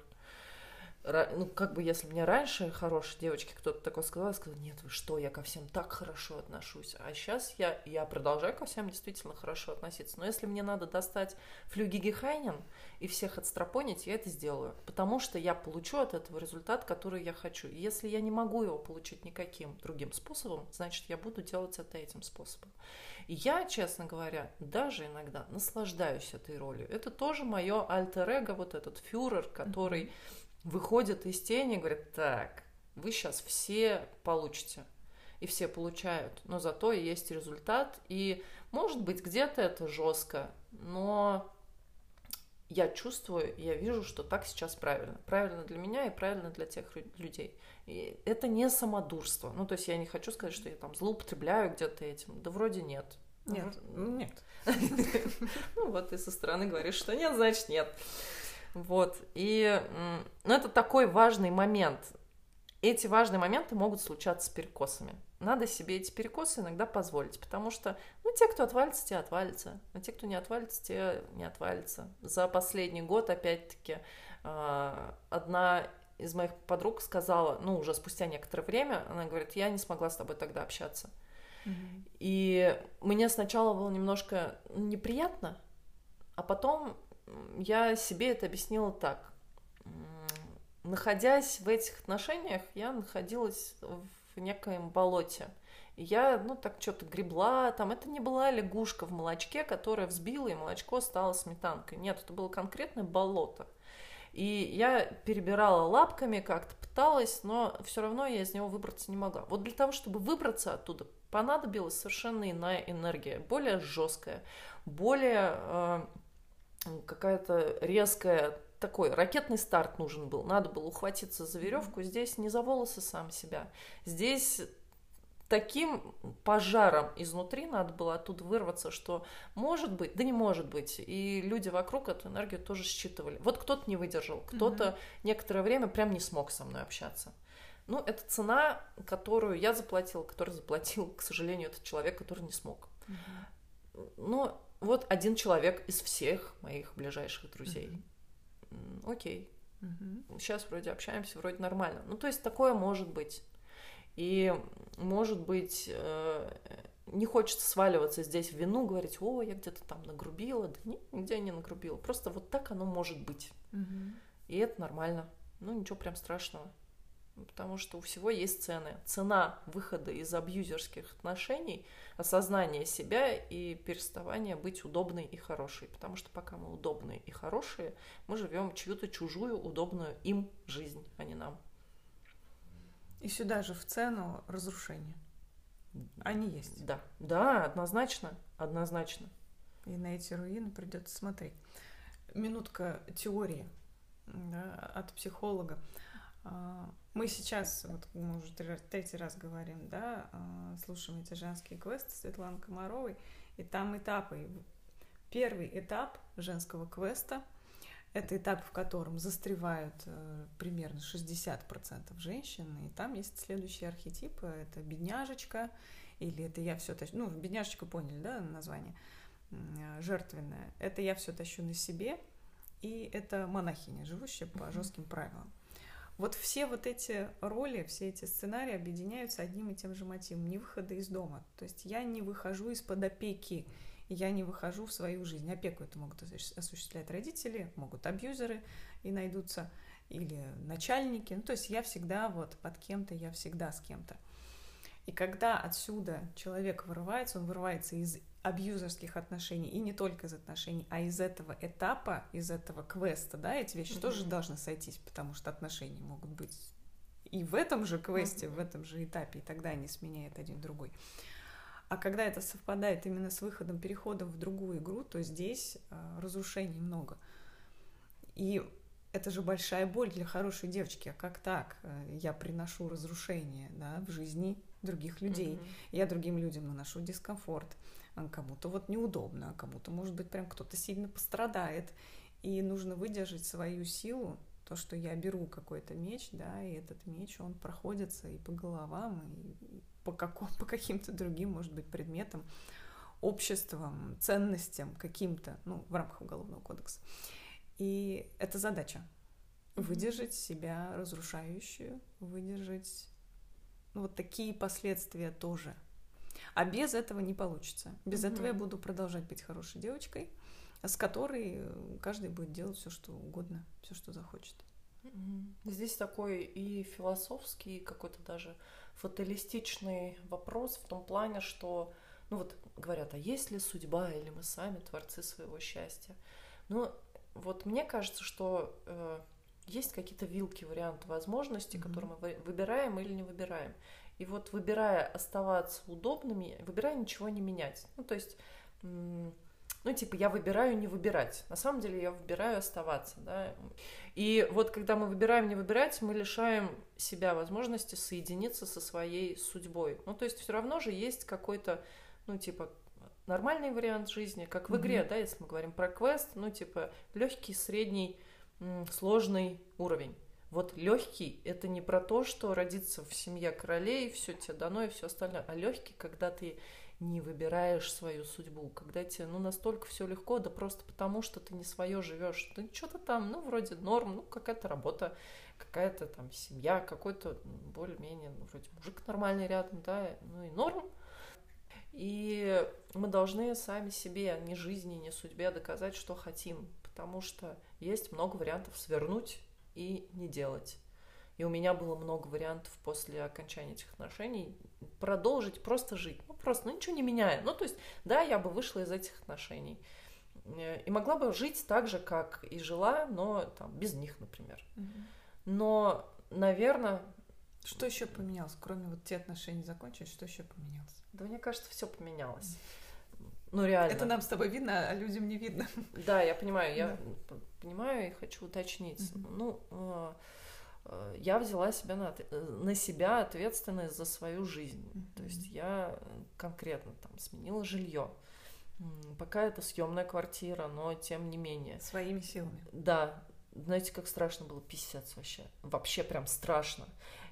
Speaker 2: Ну, как бы, если мне раньше хорошей девочке кто-то такое сказал, я сказала, нет, вы что, я ко всем так хорошо отношусь. А сейчас я, я продолжаю ко всем действительно хорошо относиться. Но если мне надо достать флюги Гехайнен и всех отстрапонить, я это сделаю. Потому что я получу от этого результат, который я хочу. И если я не могу его получить никаким другим способом, значит, я буду делать это этим способом. И я, честно говоря, даже иногда наслаждаюсь этой ролью. Это тоже мое альтер-эго, вот этот фюрер, который mm-hmm выходят из тени и говорят, так, вы сейчас все получите. И все получают, но зато есть результат. И, может быть, где-то это жестко, но я чувствую, я вижу, что так сейчас правильно. Правильно для меня и правильно для тех людей. И это не самодурство. Ну, то есть я не хочу сказать, что я там злоупотребляю где-то этим. Да вроде нет.
Speaker 1: Нет, нет.
Speaker 2: Ну вот ты со стороны говоришь, что нет, значит нет. Вот. И ну, это такой важный момент. Эти важные моменты могут случаться с перекосами. Надо себе эти перекосы иногда позволить, потому что, ну, те, кто отвалится, те отвалятся, а те, кто не отвалится, те не отвалятся. За последний год, опять-таки, а, одна из моих подруг сказала, ну, уже спустя некоторое время, она говорит, я не смогла с тобой тогда общаться. И мне сначала было немножко неприятно, а потом я себе это объяснила так. Находясь в этих отношениях, я находилась в некоем болоте. Я, ну, так что-то гребла, там, это не была лягушка в молочке, которая взбила, и молочко стало сметанкой. Нет, это было конкретное болото. И я перебирала лапками, как-то пыталась, но все равно я из него выбраться не могла. Вот для того, чтобы выбраться оттуда, понадобилась совершенно иная энергия, более жесткая, более э, какая-то резкая такой ракетный старт нужен был. Надо было ухватиться за веревку. Здесь не за волосы сам себя. Здесь таким пожаром изнутри надо было оттуда вырваться, что может быть, да не может быть. И люди вокруг эту энергию тоже считывали. Вот кто-то не выдержал, кто-то mm некоторое время прям не смог со мной общаться. Ну, это цена, которую я заплатила, которую заплатил, к сожалению, этот человек, который не смог. mm Но вот один человек из всех моих ближайших друзей. Mm-hmm. Окей. Mm-hmm. Сейчас вроде общаемся, вроде нормально. Ну, то есть такое может быть. И может быть, э, не хочется сваливаться здесь в вину, говорить, о, я где-то там нагрубила. Да нет, нигде не нагрубила. Просто вот так оно может быть. Mm-hmm. И это нормально. Ну, ничего прям страшного потому что у всего есть цены. Цена выхода из абьюзерских отношений – осознание себя и переставание быть удобной и хорошей. Потому что пока мы удобные и хорошие, мы живем чью-то чужую, удобную им жизнь, а не нам.
Speaker 1: И сюда же в цену разрушения. Они есть.
Speaker 2: Да, да, однозначно, однозначно.
Speaker 1: И на эти руины придется смотреть. Минутка теории да, от психолога. А, мы сейчас, вот мы уже третий раз говорим, да, а, слушаем эти женские квесты Светланы Комаровой, и там этапы. Первый этап женского квеста – это этап, в котором застревают э, примерно 60% женщин, и там есть следующие архетипы. Это бедняжечка, или это я все тащу, ну, бедняжечку поняли, да, название, жертвенная. Это я все тащу на себе, и это монахиня, живущая по жестким правилам. Вот все вот эти роли, все эти сценарии объединяются одним и тем же мотивом – не выхода из дома. То есть я не выхожу из-под опеки, я не выхожу в свою жизнь. Опеку это могут осуществлять родители, могут абьюзеры и найдутся, или начальники. Ну, то есть я всегда вот под кем-то, я всегда с кем-то. И когда отсюда человек вырывается, он вырывается из абьюзерских отношений, и не только из отношений, а из этого этапа, из этого квеста, да, эти вещи mm-hmm. тоже должны сойтись, потому что отношения могут быть и в этом же квесте, mm-hmm. в этом же этапе, и тогда они сменяют один другой. А когда это совпадает именно с выходом, переходом в другую игру, то здесь э, разрушений много. И это же большая боль для хорошей девочки. А как так? Э, я приношу разрушение да, в жизни других людей. Mm-hmm. Я другим людям наношу дискомфорт а кому-то вот неудобно, а кому-то, может быть, прям кто-то сильно пострадает. И нужно выдержать свою силу, то, что я беру какой-то меч, да, и этот меч, он проходится и по головам, и по, каком, по каким-то другим, может быть, предметам, обществам, ценностям каким-то, ну, в рамках Уголовного кодекса. И это задача. выдержать себя разрушающую, выдержать ну, вот такие последствия тоже. А без этого не получится. Без mm этого я буду продолжать быть хорошей девочкой, с которой каждый будет делать все, что угодно, все, что захочет.
Speaker 2: Здесь такой и философский, какой-то даже фаталистичный вопрос в том плане, что, ну вот говорят, а есть ли судьба или мы сами творцы своего счастья? Ну, вот мне кажется, что э, есть какие-то вилки, варианты возможностей, mm-hmm. которые мы выбираем или не выбираем. И вот выбирая оставаться удобными, выбирая ничего не менять. Ну, то есть, ну, типа, я выбираю не выбирать. На самом деле я выбираю оставаться, да. И вот когда мы выбираем не выбирать, мы лишаем себя возможности соединиться со своей судьбой. Ну, то есть все равно же есть какой-то, ну, типа, нормальный вариант жизни, как в игре, mm-hmm. да, если мы говорим про квест, ну, типа, легкий, средний, сложный уровень. Вот легкий это не про то, что родиться в семье королей, все тебе дано и все остальное, а легкий, когда ты не выбираешь свою судьбу, когда тебе ну настолько все легко, да просто потому, что ты не свое живешь, ты что-то там, ну вроде норм, ну какая-то работа, какая-то там семья, какой-то более-менее, ну вроде мужик нормальный рядом, да, ну и норм. И мы должны сами себе, ни жизни, ни судьбе доказать, что хотим, потому что есть много вариантов свернуть и не делать. И у меня было много вариантов после окончания этих отношений продолжить просто жить. Ну, просто, ну, ничего не меняя. Ну, то есть, да, я бы вышла из этих отношений. Э, и могла бы жить так же, как и жила, но там без них, например. Но, наверное...
Speaker 1: Что еще поменялось, кроме вот те отношения закончились, что еще поменялось?
Speaker 2: Да, мне кажется, все поменялось. Ну, реально.
Speaker 1: Это нам с тобой видно, а людям не видно.
Speaker 2: Да, я понимаю, я да. понимаю и хочу уточнить. Mm-hmm. Ну, э, э, я взяла себя на, на себя ответственность за свою жизнь. Mm-hmm. То есть я конкретно там сменила жилье. Пока это съемная квартира, но тем не менее.
Speaker 1: Своими силами.
Speaker 2: Да. Знаете, как страшно было писаться вообще. Вообще прям страшно.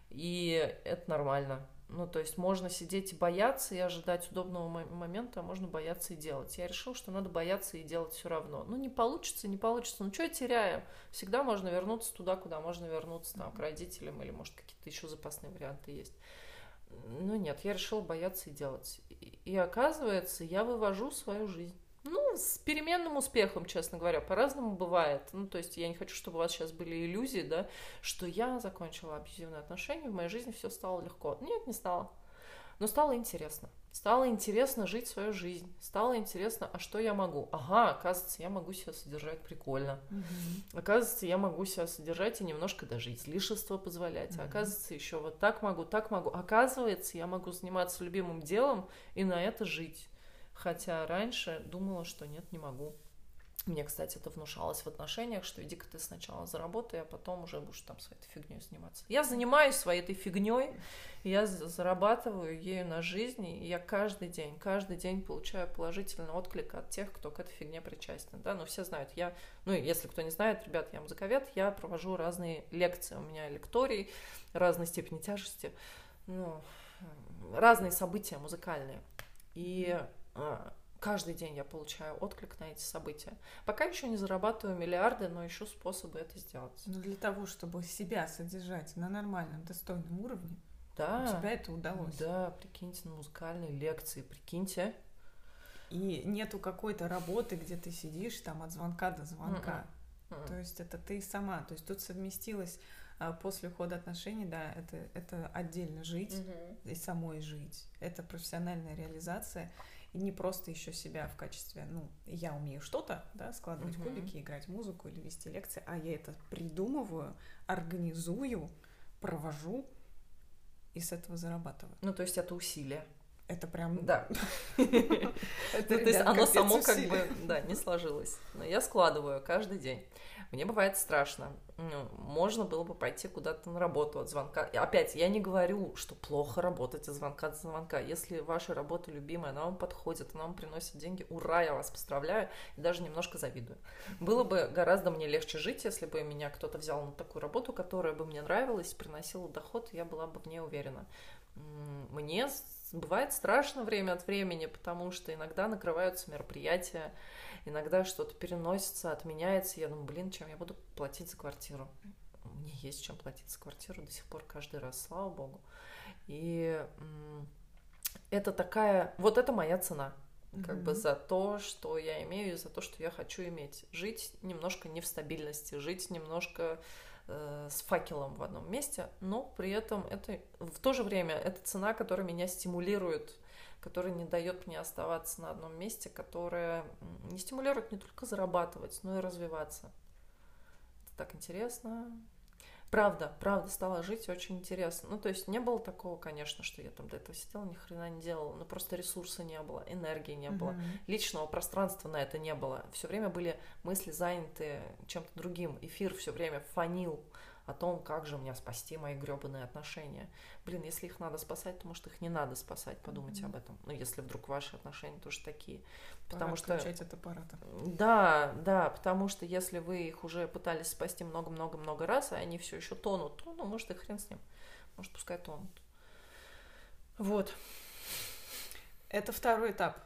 Speaker 2: И это нормально. Ну, то есть можно сидеть и бояться, и ожидать удобного момента, а можно бояться и делать. Я решил, что надо бояться и делать все равно. Ну, не получится, не получится. Ну, что я теряю? Всегда можно вернуться туда, куда можно вернуться, там, к родителям, или, может, какие-то еще запасные варианты есть. Ну, нет, я решила бояться и делать. И, и оказывается, я вывожу свою жизнь. Ну, с переменным успехом, честно говоря, по-разному бывает. Ну, то есть я не хочу, чтобы у вас сейчас были иллюзии, да, что я закончила абьюзивные отношения, в моей жизни все стало легко. Нет, не стало. Но стало интересно. Стало интересно жить свою жизнь. Стало интересно, а что я могу? Ага, оказывается, я могу себя содержать прикольно. Mm-hmm. Оказывается, я могу себя содержать и немножко даже излишества позволять. Mm-hmm. Оказывается, еще вот так могу, так могу. Оказывается, я могу заниматься любимым делом и на это жить. Хотя раньше думала, что нет, не могу. Мне, кстати, это внушалось в отношениях, что иди-ка ты сначала заработай, а потом уже будешь там своей этой фигней заниматься. Я занимаюсь своей этой фигней, я зарабатываю ею на жизни, и я каждый день, каждый день получаю положительный отклик от тех, кто к этой фигне причастен. Да, ну все знают, я, ну если кто не знает, ребят, я музыковед, я провожу разные лекции, у меня лекторий разной степени тяжести, ну, разные события музыкальные. И каждый день я получаю отклик на эти события. Пока еще не зарабатываю миллиарды, но ищу способы это сделать.
Speaker 1: Но для того, чтобы себя содержать на нормальном, достойном уровне,
Speaker 2: да,
Speaker 1: у тебя это удалось.
Speaker 2: Да, прикиньте, на музыкальные лекции, прикиньте.
Speaker 1: И нету какой-то работы, где ты сидишь там от звонка до звонка. Mm-mm. Mm-mm. То есть это ты сама. То есть тут совместилось а, после ухода отношений, да, это, это отдельно жить mm-hmm. и самой жить. Это профессиональная реализация не просто еще себя в качестве, ну, я умею что-то, да, складывать uh-huh. кубики, играть музыку или вести лекции, а я это придумываю, организую, провожу и с этого зарабатываю.
Speaker 2: Ну, то есть это усилие.
Speaker 1: Это прям...
Speaker 2: Да. Ну, то есть оно само как бы, да, не сложилось. Но я складываю каждый день. Мне бывает страшно. Можно было бы пойти куда-то на работу от звонка. И опять, я не говорю, что плохо работать от звонка до звонка. Если ваша работа любимая, она вам подходит, она вам приносит деньги, ура, я вас поздравляю и даже немножко завидую. Было бы гораздо мне легче жить, если бы меня кто-то взял на такую работу, которая бы мне нравилась, приносила доход, я была бы в ней уверена. Мне бывает страшно время от времени, потому что иногда накрываются мероприятия, иногда что-то переносится, отменяется, я думаю, блин, чем я буду платить за квартиру? мне есть чем платить за квартиру до сих пор каждый раз, слава богу. И это такая, вот это моя цена, как mm-hmm. бы за то, что я имею, и за то, что я хочу иметь. Жить немножко не в стабильности, жить немножко э, с факелом в одном месте, но при этом это в то же время это цена, которая меня стимулирует, которая не дает мне оставаться на одном месте, которая не стимулирует не только зарабатывать, но и развиваться. Это так интересно, Правда, правда, стала жить очень интересно. Ну, то есть не было такого, конечно, что я там до этого сидела, ни хрена не делала. Ну, просто ресурса не было, энергии не было, mm-hmm. личного пространства на это не было. Все время были мысли заняты чем-то другим. Эфир все время фанил о том, как же мне спасти мои гребаные отношения. Блин, если их надо спасать, то, может, их не надо спасать, подумайте mm-hmm. об этом. Ну, если вдруг ваши отношения тоже такие.
Speaker 1: Пора потому что... от аппарата.
Speaker 2: Да, да, потому что если вы их уже пытались спасти много-много-много раз, и они все еще тонут, то, ну, может, и хрен с ним. Может, пускай тонут. Вот.
Speaker 1: Это второй этап.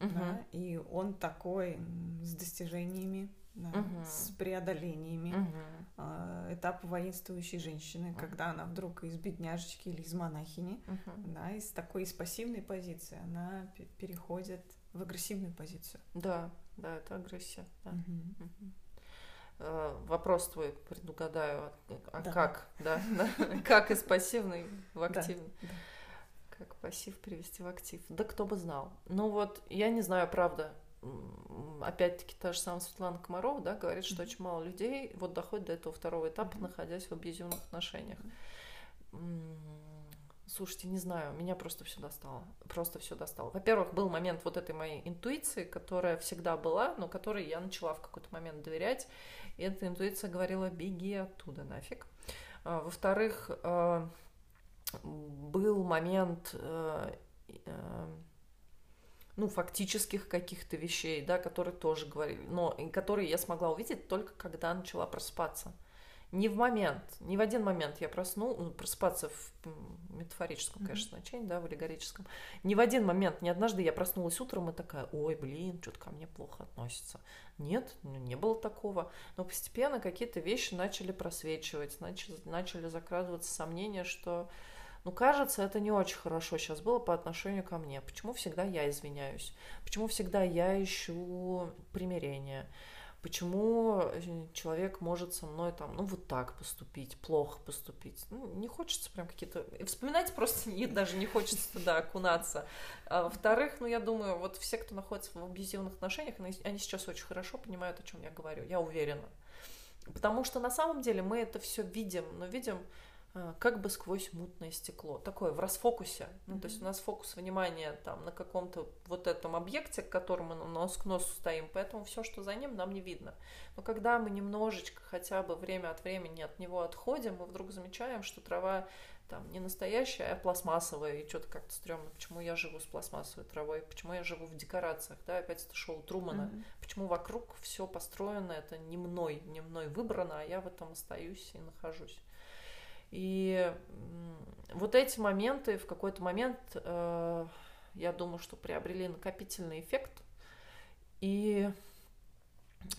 Speaker 1: Угу. Да, и он такой с достижениями да, угу. с преодолениями. Угу. Этап воинствующей женщины, угу. когда она вдруг из бедняжечки или из монахини, угу. да, из такой из пассивной позиции, она переходит в агрессивную позицию.
Speaker 2: Да, да, это агрессия. Да. Угу. Угу. Вопрос твой предугадаю, а да. как, да, да, как из пассивной в активный? Да, да. Как пассив перевести в актив? Да кто бы знал. Ну вот, я не знаю, правда, опять-таки та же самая Светлана Комарова, да, говорит, что очень мало людей вот доходит до этого второго этапа, находясь в абьюзивных отношениях. Слушайте, не знаю, меня просто все достало. Просто все достало. Во-первых, был момент вот этой моей интуиции, которая всегда была, но которой я начала в какой-то момент доверять. И эта интуиция говорила, беги оттуда нафиг. А, во-вторых, а, был момент а, ну, фактических каких-то вещей, да, которые тоже говорили, но которые я смогла увидеть только когда начала просыпаться. Не в момент, не в один момент я просну, ну, просыпаться в метафорическом, конечно, значении, да, в аллегорическом. Не в один момент, не однажды я проснулась утром и такая, ой, блин, что-то ко мне плохо относится. Нет, ну, не было такого. Но постепенно какие-то вещи начали просвечивать, начали, начали закрадываться сомнения, что ну, кажется, это не очень хорошо сейчас было по отношению ко мне. Почему всегда я извиняюсь? Почему всегда я ищу примирение? Почему э, человек может со мной там, ну, вот так поступить, плохо поступить? Ну, не хочется прям какие-то... Вспоминать просто не, даже не хочется туда окунаться. А во-вторых, ну, я думаю, вот все, кто находится в абьюзивных отношениях, они сейчас очень хорошо понимают, о чем я говорю. Я уверена. Потому что на самом деле мы это все видим, но видим как бы сквозь мутное стекло, такое в расфокусе. Ну, mm-hmm. то есть у нас фокус внимания там на каком-то вот этом объекте, к которому мы нос к носу стоим, поэтому все, что за ним, нам не видно. Но когда мы немножечко хотя бы время от времени от него отходим, мы вдруг замечаем, что трава там не настоящая, а пластмассовая, и что-то как-то стрёмно. Почему я живу с пластмассовой травой? Почему я живу в декорациях? Да, опять это шоу Трумана. Mm-hmm. Почему вокруг все построено, это не мной, не мной выбрано, а я в этом остаюсь и нахожусь. И вот эти моменты в какой-то момент, э, я думаю, что приобрели накопительный эффект. И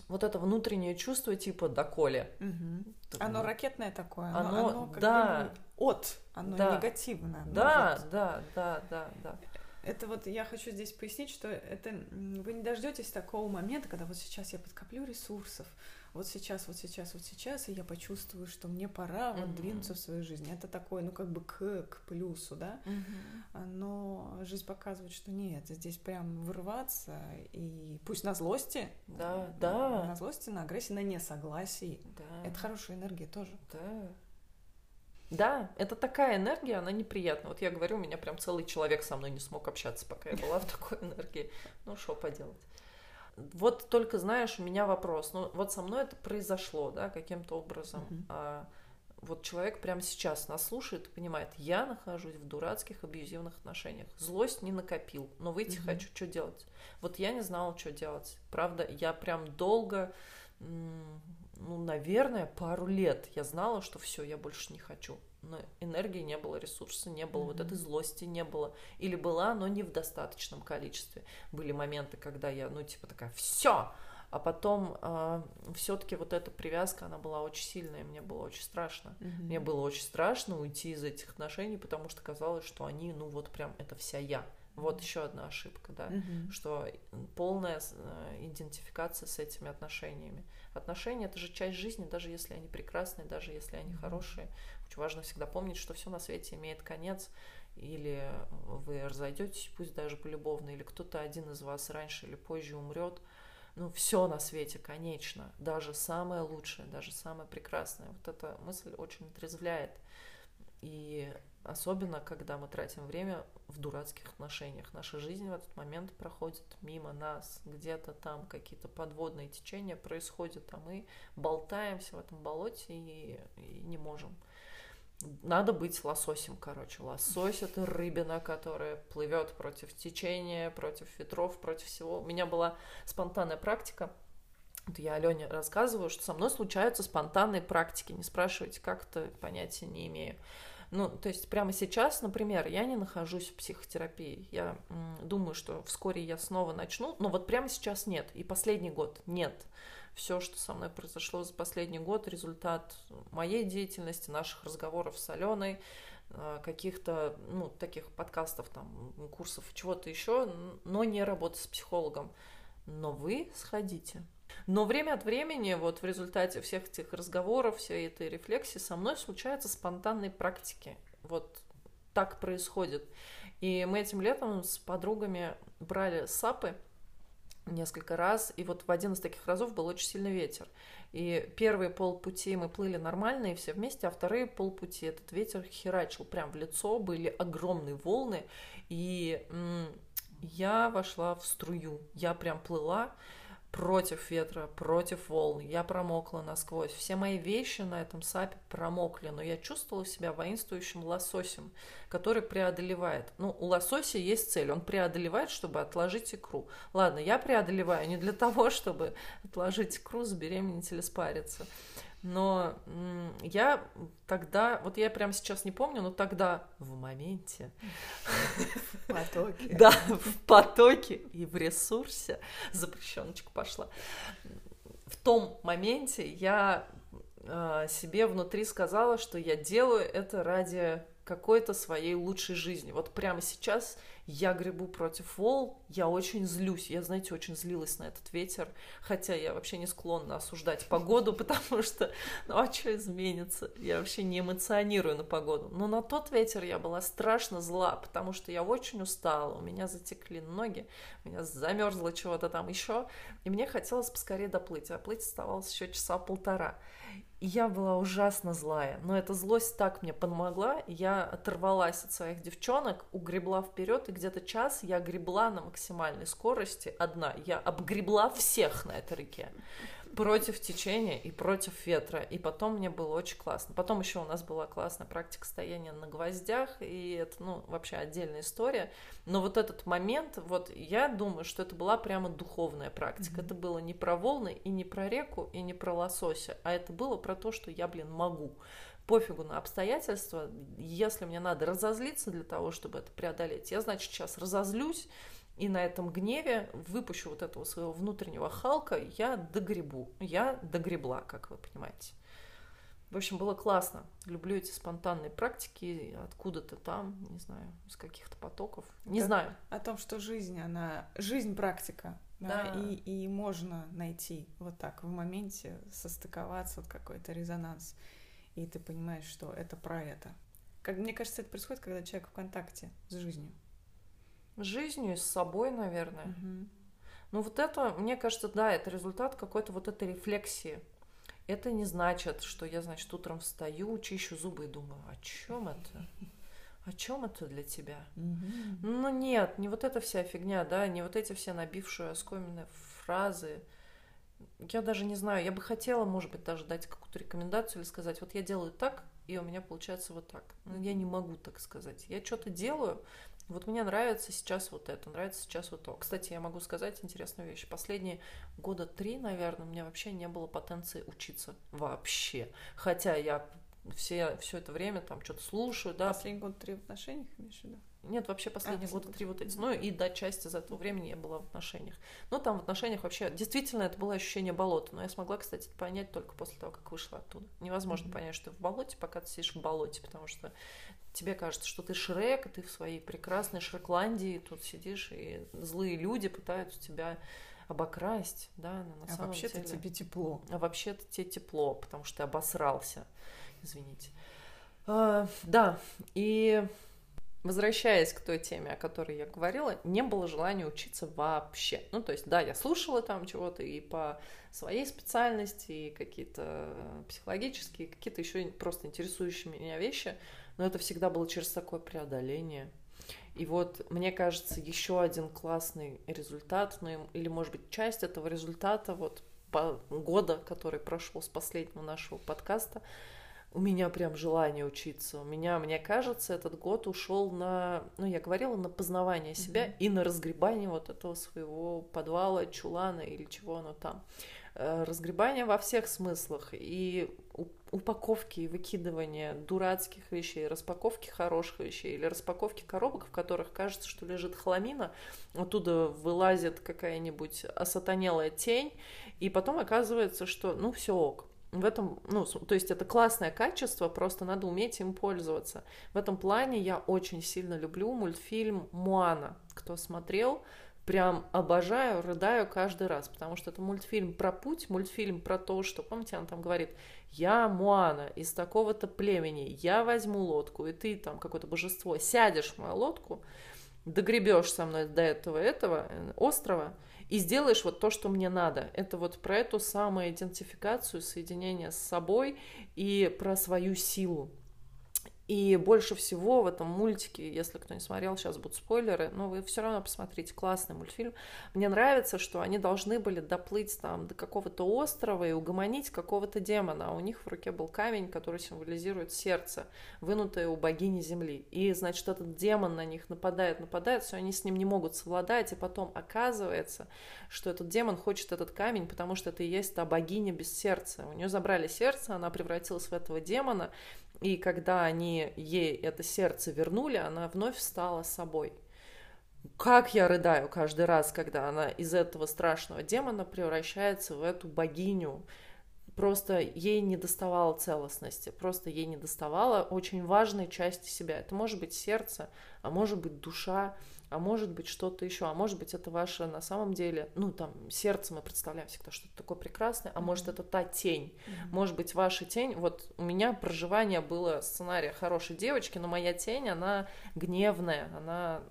Speaker 2: вот это внутреннее чувство типа доколе.
Speaker 1: Угу. Оно ракетное такое.
Speaker 2: Оно, оно, оно да.
Speaker 1: Бы от, оно да. негативное.
Speaker 2: Да, вот. да, да, да, да.
Speaker 1: Это вот я хочу здесь пояснить, что это вы не дождетесь такого момента, когда вот сейчас я подкоплю ресурсов, вот сейчас, вот сейчас, вот сейчас, и я почувствую, что мне пора вот mm-hmm. двинуться в свою жизнь. Это такое, ну, как бы к, к плюсу, да. Mm-hmm. Но жизнь показывает, что нет, здесь прям вырваться, и пусть на злости,
Speaker 2: да, да.
Speaker 1: на злости, на агрессии, на несогласии. Да. Это хорошая энергия тоже.
Speaker 2: Да. Да, это такая энергия, она неприятна. Вот я говорю, у меня прям целый человек со мной не смог общаться, пока я была в такой энергии. Ну, что поделать. Вот только, знаешь, у меня вопрос. Ну, вот со мной это произошло, да, каким-то образом. Uh-huh. А, вот человек прямо сейчас нас слушает и понимает, я нахожусь в дурацких абьюзивных отношениях. Злость не накопил, но выйти uh-huh. хочу, что делать. Вот я не знала, что делать. Правда, я прям долго, ну, наверное, пару лет я знала, что все, я больше не хочу но энергии не было, ресурса не было, mm-hmm. вот этой злости не было. Или была, но не в достаточном количестве. Были моменты, когда я, ну, типа такая, все, А потом э, все-таки вот эта привязка, она была очень сильная, мне было очень страшно. Mm-hmm. Мне было очень страшно уйти из этих отношений, потому что казалось, что они, ну вот прям, это вся я. Вот еще одна ошибка, да, mm-hmm. что полная э, идентификация с этими отношениями. Отношения это же часть жизни, даже если они прекрасные, даже если они mm-hmm. хорошие. Очень важно всегда помнить, что все на свете имеет конец, или вы разойдетесь, пусть даже полюбовно, или кто-то один из вас раньше или позже умрет. Ну, все на свете, конечно, даже самое лучшее, даже самое прекрасное. Вот эта мысль очень отрезвляет. И особенно, когда мы тратим время в дурацких отношениях. Наша жизнь в этот момент проходит мимо нас. Где-то там какие-то подводные течения происходят, а мы болтаемся в этом болоте и, и не можем. Надо быть лососем, короче. Лосось это рыбина, которая плывет против течения, против ветров, против всего. У меня была спонтанная практика. Вот я Алене рассказываю, что со мной случаются спонтанные практики. Не спрашивайте, как это, понятия не имею. Ну, то есть прямо сейчас, например, я не нахожусь в психотерапии. Я думаю, что вскоре я снова начну, но вот прямо сейчас нет. И последний год нет все, что со мной произошло за последний год, результат моей деятельности, наших разговоров с Аленой, э, каких-то, ну, таких подкастов, там, курсов, чего-то еще, но не работы с психологом. Но вы сходите. Но время от времени, вот в результате всех этих разговоров, всей этой рефлексии, со мной случаются спонтанные практики. Вот так происходит. И мы этим летом с подругами брали сапы, несколько раз, и вот в один из таких разов был очень сильный ветер. И первые полпути мы плыли нормально и все вместе, а вторые полпути этот ветер херачил прям в лицо, были огромные волны, и я вошла в струю, я прям плыла, против ветра, против волн. Я промокла насквозь. Все мои вещи на этом сапе промокли, но я чувствовала себя воинствующим лососем, который преодолевает. Ну, у лосося есть цель, он преодолевает, чтобы отложить икру. Ладно, я преодолеваю не для того, чтобы отложить икру, забеременеть или спариться. Но я тогда, вот я прямо сейчас не помню, но тогда в моменте.
Speaker 1: В потоке.
Speaker 2: Да, в потоке и в ресурсе. Запрещеночка пошла. В том моменте я э, себе внутри сказала, что я делаю это ради какой-то своей лучшей жизни. Вот прямо сейчас я гребу против волн, я очень злюсь. Я, знаете, очень злилась на этот ветер, хотя я вообще не склонна осуждать погоду, потому что, ну а что изменится? Я вообще не эмоционирую на погоду. Но на тот ветер я была страшно зла, потому что я очень устала, у меня затекли ноги, у меня замерзло чего-то там еще, и мне хотелось поскорее доплыть, а плыть оставалось еще часа полтора. Я была ужасно злая, но эта злость так мне помогла, я оторвалась от своих девчонок, угребла вперед, и где-то час я гребла на максимальной скорости одна. Я обгребла всех на этой реке против течения и против ветра. И потом мне было очень классно. Потом еще у нас была классная практика стояния на гвоздях, и это, ну, вообще отдельная история. Но вот этот момент, вот я думаю, что это была прямо духовная практика. Mm-hmm. Это было не про волны и не про реку и не про лосося, а это было про то, что я, блин, могу пофигу на обстоятельства, если мне надо разозлиться для того, чтобы это преодолеть, я, значит, сейчас разозлюсь, и на этом гневе выпущу вот этого своего внутреннего Халка, я догребу. Я догребла, как вы понимаете. В общем, было классно. Люблю эти спонтанные практики откуда-то там, не знаю, из каких-то потоков. Не
Speaker 1: как
Speaker 2: знаю.
Speaker 1: О том, что жизнь, она... Жизнь практика. Да, да. И, и можно найти вот так в моменте состыковаться, вот какой-то резонанс. И ты понимаешь, что это про это. Как мне кажется, это происходит, когда человек в контакте с жизнью
Speaker 2: жизнью, с собой, наверное. Угу. Ну вот это, мне кажется, да, это результат какой-то вот этой рефлексии. Это не значит, что я, значит, утром встаю, чищу зубы и думаю, о чем это? О чем это для тебя? Mm-hmm. Ну нет, не вот эта вся фигня, да, не вот эти все набившие оскоменные фразы. Я даже не знаю, я бы хотела, может быть, даже дать какую-то рекомендацию или сказать, вот я делаю так, и у меня получается вот так. Но я не могу так сказать. Я что-то делаю, вот мне нравится сейчас вот это, нравится сейчас вот то. Кстати, я могу сказать интересную вещь. Последние года три, наверное, у меня вообще не было потенции учиться вообще. Хотя я все, все это время там что-то слушаю, да.
Speaker 1: Последний год три в отношениях, в виду?
Speaker 2: Нет, вообще последние годы три вот эти. Ну и да, часть из этого времени я была в отношениях. Ну там в отношениях вообще действительно это было ощущение болота, но я смогла, кстати, понять только после того, как вышла оттуда. Невозможно mm-hmm. понять, что ты в болоте, пока ты сидишь в болоте, потому что тебе кажется, что ты Шрек, ты в своей прекрасной Шрекландии тут сидишь, и злые люди пытаются тебя обокрасть, да, но на а самом
Speaker 1: вообще-то
Speaker 2: деле...
Speaker 1: тебе тепло.
Speaker 2: А вообще-то тебе тепло, потому что ты обосрался, извините. А, да, и возвращаясь к той теме, о которой я говорила, не было желания учиться вообще. Ну, то есть, да, я слушала там чего-то и по своей специальности, и какие-то психологические, какие-то еще просто интересующие меня вещи, но это всегда было через такое преодоление. И вот, мне кажется, еще один классный результат, ну или, может быть, часть этого результата вот по года, который прошел с последнего нашего подкаста, у меня прям желание учиться. У меня, мне кажется, этот год ушел на, ну, я говорила, на познавание себя mm-hmm. и на разгребание вот этого своего подвала, чулана или чего оно там. Э, разгребание во всех смыслах. И упаковки и выкидывание дурацких вещей, распаковки хороших вещей или распаковки коробок, в которых кажется, что лежит хламина, оттуда вылазит какая-нибудь осатанелая тень, и потом оказывается, что ну все ок. В этом, ну, то есть это классное качество, просто надо уметь им пользоваться. В этом плане я очень сильно люблю мультфильм «Муана». Кто смотрел, прям обожаю, рыдаю каждый раз, потому что это мультфильм про путь, мультфильм про то, что, помните, она там говорит, я Муана из такого-то племени, я возьму лодку, и ты там какое-то божество, сядешь в мою лодку, догребешь со мной до этого этого э, острова и сделаешь вот то, что мне надо. Это вот про эту самую идентификацию, соединение с собой и про свою силу. И больше всего в этом мультике, если кто не смотрел, сейчас будут спойлеры, но вы все равно посмотрите, классный мультфильм. Мне нравится, что они должны были доплыть там до какого-то острова и угомонить какого-то демона, а у них в руке был камень, который символизирует сердце, вынутое у богини Земли. И, значит, этот демон на них нападает, нападает, все, они с ним не могут совладать, и потом оказывается, что этот демон хочет этот камень, потому что это и есть та богиня без сердца. У нее забрали сердце, она превратилась в этого демона, и когда они ей это сердце вернули, она вновь стала собой. Как я рыдаю каждый раз, когда она из этого страшного демона превращается в эту богиню. Просто ей не доставало целостности, просто ей не доставало очень важной части себя. Это может быть сердце, а может быть душа, а может быть что-то еще, а может быть это ваше на самом деле, ну там сердце мы представляем всегда что-то такое прекрасное, а может это та тень, mm-hmm. может быть ваша тень, вот у меня проживание было сценария хорошей девочки, но моя тень, она гневная, она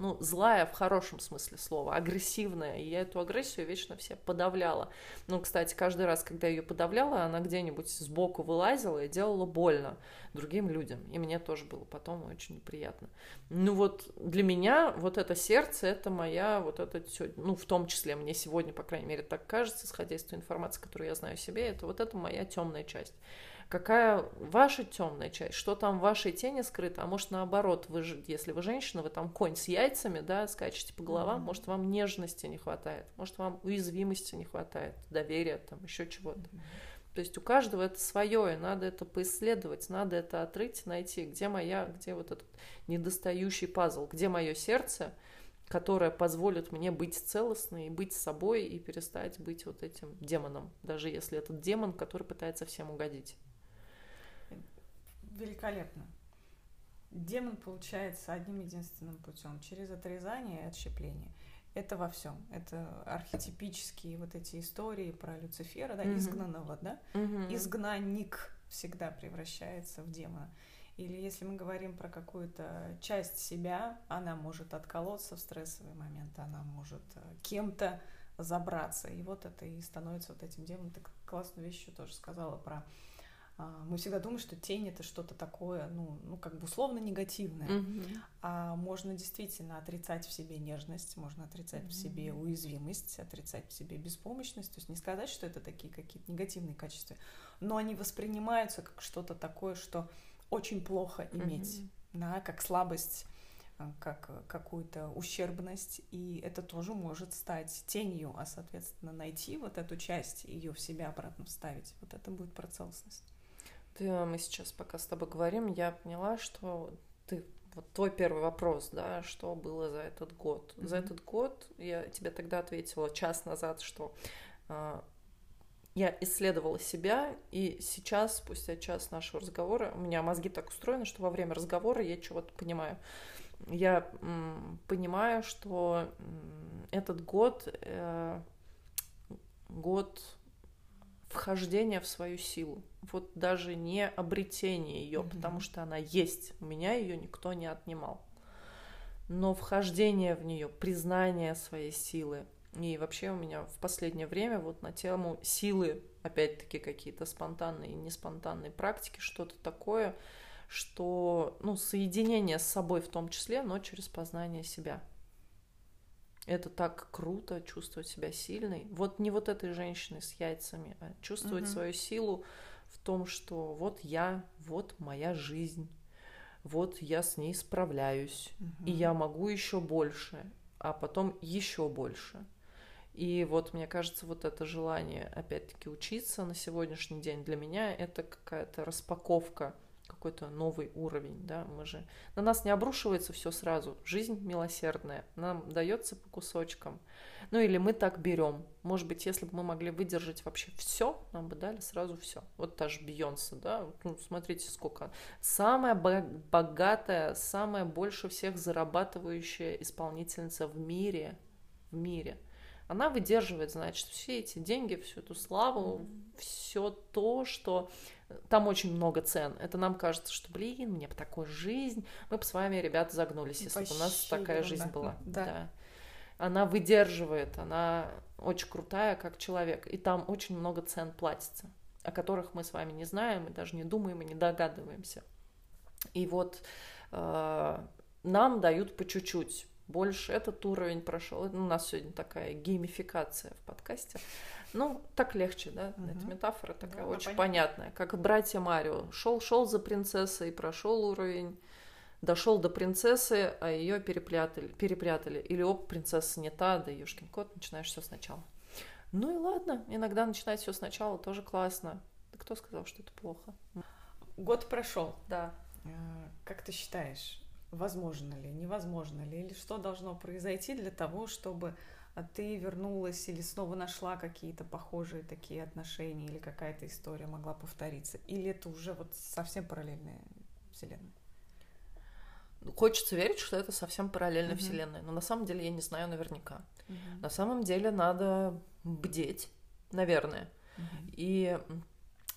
Speaker 2: ну, злая в хорошем смысле слова, агрессивная, и я эту агрессию вечно все подавляла. Ну, кстати, каждый раз, когда ее подавляла, она где-нибудь сбоку вылазила и делала больно другим людям, и мне тоже было потом очень неприятно. Ну вот для меня вот это сердце, это моя вот это, ну, в том числе мне сегодня, по крайней мере, так кажется, исходя из той информации, которую я знаю о себе, это вот это моя темная часть какая ваша темная часть, что там в вашей тени скрыто, а может наоборот, вы же, если вы женщина, вы там конь с яйцами, да, скачете по головам, mm-hmm. может вам нежности не хватает, может вам уязвимости не хватает, доверия, там еще чего-то. Mm-hmm. То есть у каждого это свое, и надо это поисследовать, надо это отрыть, найти, где моя, где вот этот недостающий пазл, где мое сердце, которое позволит мне быть целостной, и быть собой и перестать быть вот этим демоном, даже если этот демон, который пытается всем угодить
Speaker 1: великолепно. Демон получается одним единственным путем через отрезание и отщепление. Это во всем. Это архетипические вот эти истории про Люцифера, да, изгнанного, да. Изгнанник всегда превращается в демона. Или если мы говорим про какую-то часть себя, она может отколоться в стрессовый момент, она может э, кем-то забраться. И вот это и становится вот этим демоном. Ты классную вещь еще тоже сказала про мы всегда думаем, что тень это что-то такое, ну, ну как бы условно негативное. Mm-hmm. А можно действительно отрицать в себе нежность, можно отрицать mm-hmm. в себе уязвимость, отрицать в себе беспомощность. То есть не сказать, что это такие какие-то негативные качества, но они воспринимаются как что-то такое, что очень плохо иметь, mm-hmm. да, как слабость а, как какую-то ущербность, и это тоже может стать тенью, а, соответственно, найти вот эту часть, ее в себя обратно вставить, вот это будет про целостность
Speaker 2: ты, мы сейчас пока с тобой говорим, я поняла, что ты вот твой первый вопрос, да, что было за этот год? Mm-hmm. За этот год я тебе тогда ответила час назад, что э, я исследовала себя, и сейчас, спустя час нашего разговора, у меня мозги так устроены, что во время разговора я чего-то понимаю. Я м, понимаю, что м, этот год э, год вхождения в свою силу. Вот даже не обретение ее, mm-hmm. потому что она есть. У меня ее никто не отнимал. Но вхождение в нее, признание своей силы. И вообще у меня в последнее время вот на тему силы, опять-таки какие-то спонтанные и неспонтанные практики, что-то такое, что, ну, соединение с собой в том числе, но через познание себя. Это так круто чувствовать себя сильной. Вот не вот этой женщиной с яйцами, а чувствовать угу. свою силу в том, что вот я, вот моя жизнь, вот я с ней справляюсь, угу. и я могу еще больше, а потом еще больше. И вот мне кажется, вот это желание, опять-таки, учиться на сегодняшний день для меня это какая-то распаковка какой-то новый уровень, да, мы же... На нас не обрушивается все сразу, жизнь милосердная, нам дается по кусочкам. Ну или мы так берем. Может быть, если бы мы могли выдержать вообще все, нам бы дали сразу все. Вот та же Бейонсе, да, ну, смотрите, сколько. Самая богатая, самая больше всех зарабатывающая исполнительница в мире, в мире – она выдерживает, значит, все эти деньги, всю эту славу, mm-hmm. все то, что там очень много цен. Это нам кажется, что, блин, мне бы такой жизнь. Мы бы с вами, ребята, загнулись, если бы у нас такая жизнь была. Да. да. Она выдерживает, она очень крутая как человек. И там очень много цен платится, о которых мы с вами не знаем, и даже не думаем, и не догадываемся. И вот э, нам дают по чуть-чуть больше этот уровень прошел. У нас сегодня такая геймификация в подкасте. Ну, так легче, да? Угу. Это метафора такая да, очень понятная. Как братья Марио. Шел, шел за принцессой, прошел уровень, дошел до принцессы, а ее перепрятали, перепрятали. Или оп, принцесса не та, да юшкин кот, начинаешь все сначала. Ну и ладно, иногда начинать все сначала тоже классно. Да кто сказал, что это плохо?
Speaker 1: Год прошел.
Speaker 2: Да.
Speaker 1: А, как ты считаешь, возможно ли, невозможно ли, или что должно произойти для того, чтобы а, ты вернулась или снова нашла какие-то похожие такие отношения, или какая-то история могла повториться, или это уже вот совсем параллельная вселенная?
Speaker 2: Ну, хочется верить, что это совсем параллельная uh-huh. вселенная, но на самом деле я не знаю наверняка. Uh-huh. На самом деле надо бдеть, наверное. Uh-huh. И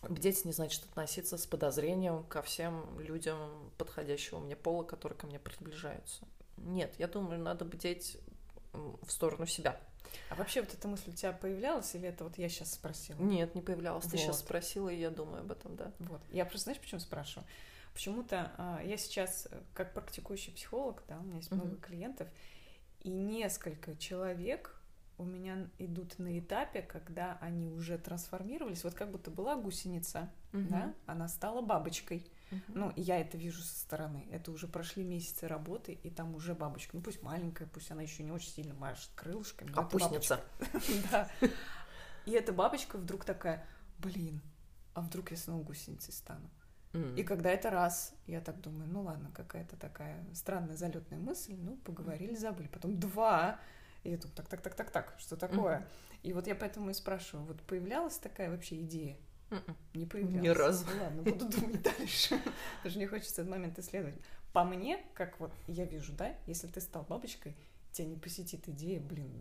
Speaker 2: Бдеть не значит относиться с подозрением ко всем людям подходящего мне пола, которые ко мне приближаются. Нет, я думаю, надо бдеть в сторону себя.
Speaker 1: А вообще вот эта мысль у тебя появлялась, или это вот я сейчас спросила?
Speaker 2: Нет, не появлялась. Вот. Ты сейчас спросила, и я думаю об этом, да.
Speaker 1: Вот. Я просто, знаешь, почему спрашиваю? Почему-то а, я сейчас, э, как практикующий психолог, да, у меня есть много uh-huh. клиентов, и несколько человек у меня идут на этапе, когда они уже трансформировались, вот как будто была гусеница, угу. да, она стала бабочкой. Угу. Ну, я это вижу со стороны. Это уже прошли месяцы работы, и там уже бабочка. Ну, пусть маленькая, пусть она еще не очень сильно машет крылышками.
Speaker 2: Опустница.
Speaker 1: Да. И эта бабочка вдруг такая, блин, а вдруг я снова гусеницей стану? И когда это раз, я так думаю, ну ладно, какая-то такая странная залетная мысль, ну, поговорили, забыли. Потом два, и я думаю, так, так, так, так, так, что такое? Mm-hmm. И вот я поэтому и спрашиваю, вот появлялась такая вообще идея? Mm-mm. Не появлялась.
Speaker 2: Ни разу.
Speaker 1: Ну ладно, буду думать дальше. Даже не хочется этот момент исследовать. По мне, как вот я вижу, да, если ты стал бабочкой, тебя не посетит идея, блин,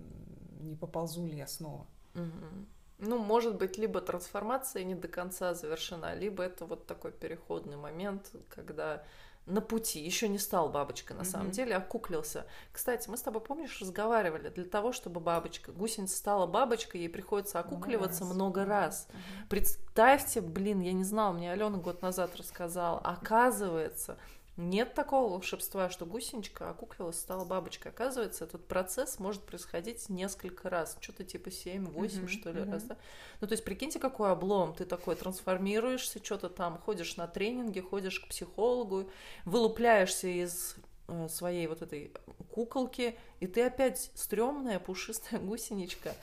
Speaker 1: не поползу ли я снова.
Speaker 2: Mm-hmm. Ну, может быть, либо трансформация не до конца завершена, либо это вот такой переходный момент, когда на пути, еще не стал бабочкой на mm-hmm. самом деле, окуклился. Кстати, мы с тобой, помнишь, разговаривали, для того, чтобы бабочка, гусеница стала бабочкой, ей приходится окукливаться много раз. Много раз. Mm-hmm. Представьте, блин, я не знала, мне Алена год назад рассказала, оказывается, нет такого волшебства, что гусеничка окуклилась, стала бабочкой. Оказывается, этот процесс может происходить несколько раз. Что-то типа 7-8, mm-hmm, что ли, mm-hmm. раз. Да? Ну, то есть, прикиньте, какой облом. Ты такой трансформируешься, что-то там, ходишь на тренинги, ходишь к психологу, вылупляешься из э, своей вот этой куколки, и ты опять стрёмная, пушистая гусеничка.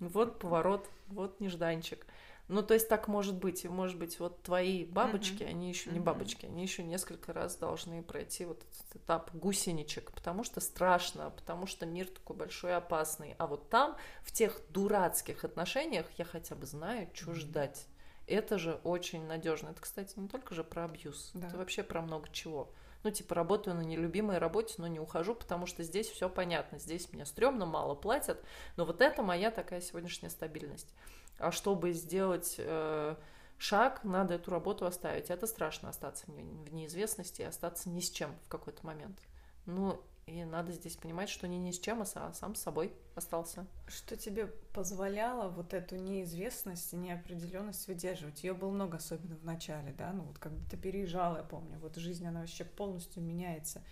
Speaker 2: Вот поворот, вот нежданчик. Ну, то есть так может быть. И может быть, вот твои бабочки, uh-huh. они еще не бабочки, они еще несколько раз должны пройти вот этот этап гусеничек, потому что страшно, потому что мир такой большой и опасный. А вот там, в тех дурацких отношениях, я хотя бы знаю, что ждать. Это же очень надежно. Это, кстати, не только же про абьюз, да. это вообще про много чего. Ну, типа, работаю на нелюбимой работе, но не ухожу, потому что здесь все понятно. Здесь мне стрёмно, мало платят. Но вот это моя такая сегодняшняя стабильность. А чтобы сделать э, шаг, надо эту работу оставить. Это страшно остаться в неизвестности остаться ни с чем в какой-то момент. Ну, и надо здесь понимать, что не ни с чем, а сам с собой остался.
Speaker 1: Что тебе позволяло вот эту неизвестность и неопределенность выдерживать? Ее было много, особенно в начале, да? Ну вот когда ты переезжала, я помню, вот жизнь, она вообще полностью меняется.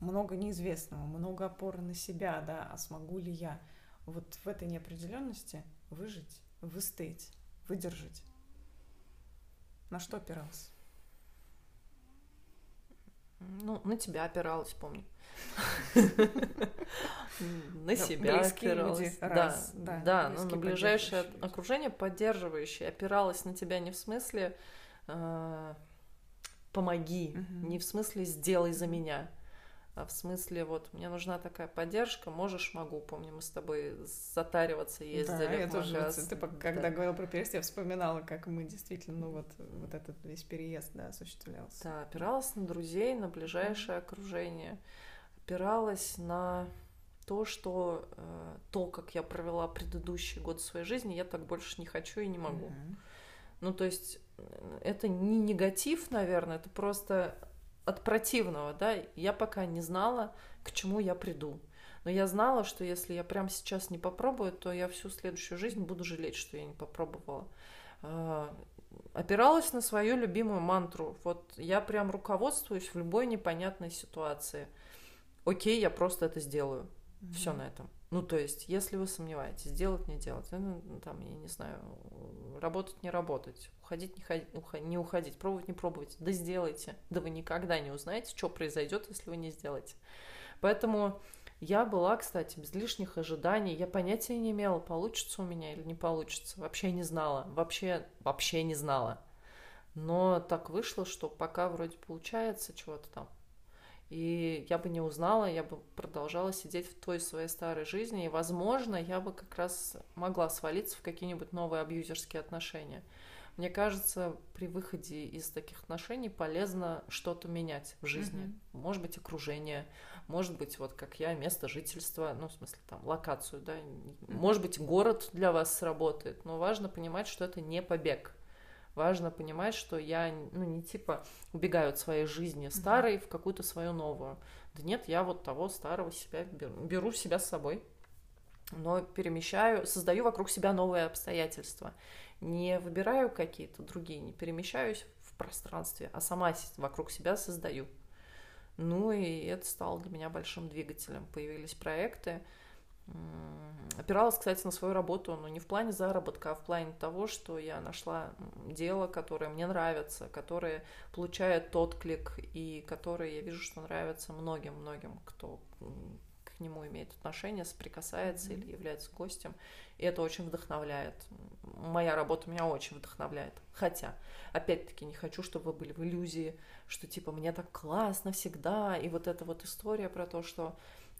Speaker 1: Много неизвестного, много опоры на себя, да, а смогу ли я вот в этой неопределенности выжить, выстоять, выдержать? На что опирался?
Speaker 2: Ну, на тебя опиралась, помню. На себя опиралась. Да, да, но на ближайшее окружение поддерживающее опиралась на тебя не в смысле э, помоги, не в смысле сделай за меня, в смысле, вот, мне нужна такая поддержка, можешь, могу. Помню, мы с тобой затариваться ездили. Да,
Speaker 1: я тоже, вот, ты когда да. говорил про переезд, я вспоминала, как мы действительно, ну вот, вот этот весь переезд, да, осуществлялся.
Speaker 2: Да, опиралась на друзей, на ближайшее окружение опиралась на то, что э, то, как я провела предыдущий год своей жизни, я так больше не хочу и не могу. Mm-hmm. Ну, то есть э, это не негатив, наверное, это просто от противного, да. Я пока не знала, к чему я приду. Но я знала, что если я прямо сейчас не попробую, то я всю следующую жизнь буду жалеть, что я не попробовала. Э, опиралась на свою любимую мантру. Вот я прям руководствуюсь в любой непонятной ситуации – окей, я просто это сделаю. Mm-hmm. Все на этом. Ну, то есть, если вы сомневаетесь, делать, не делать, ну, там, я не знаю, работать, не работать, уходить, не, ходить, не уходить, пробовать, не пробовать, да сделайте. Да вы никогда не узнаете, что произойдет, если вы не сделаете. Поэтому я была, кстати, без лишних ожиданий. Я понятия не имела, получится у меня или не получится. Вообще не знала. Вообще, вообще не знала. Но так вышло, что пока вроде получается чего-то там и я бы не узнала, я бы продолжала сидеть в той своей старой жизни, и, возможно, я бы как раз могла свалиться в какие-нибудь новые абьюзерские отношения. Мне кажется, при выходе из таких отношений полезно что-то менять в жизни. Mm-hmm. Может быть, окружение, может быть, вот как я, место жительства, ну, в смысле, там, локацию, да. Mm-hmm. Может быть, город для вас сработает, но важно понимать, что это не побег важно понимать, что я, ну, не типа убегаю от своей жизни старой в какую-то свою новую. Да нет, я вот того старого себя беру, беру себя с собой, но перемещаю, создаю вокруг себя новые обстоятельства. Не выбираю какие-то другие, не перемещаюсь в пространстве, а сама вокруг себя создаю. Ну и это стало для меня большим двигателем. Появились проекты, Опиралась, кстати, на свою работу, но не в плане заработка, а в плане того, что я нашла дело, которое мне нравится, которое получает отклик и которое я вижу, что нравится многим-многим, кто к нему имеет отношение, соприкасается mm-hmm. или является гостем. И это очень вдохновляет. Моя работа меня очень вдохновляет. Хотя, опять-таки, не хочу, чтобы вы были в иллюзии, что типа мне так классно всегда. И вот эта вот история про то, что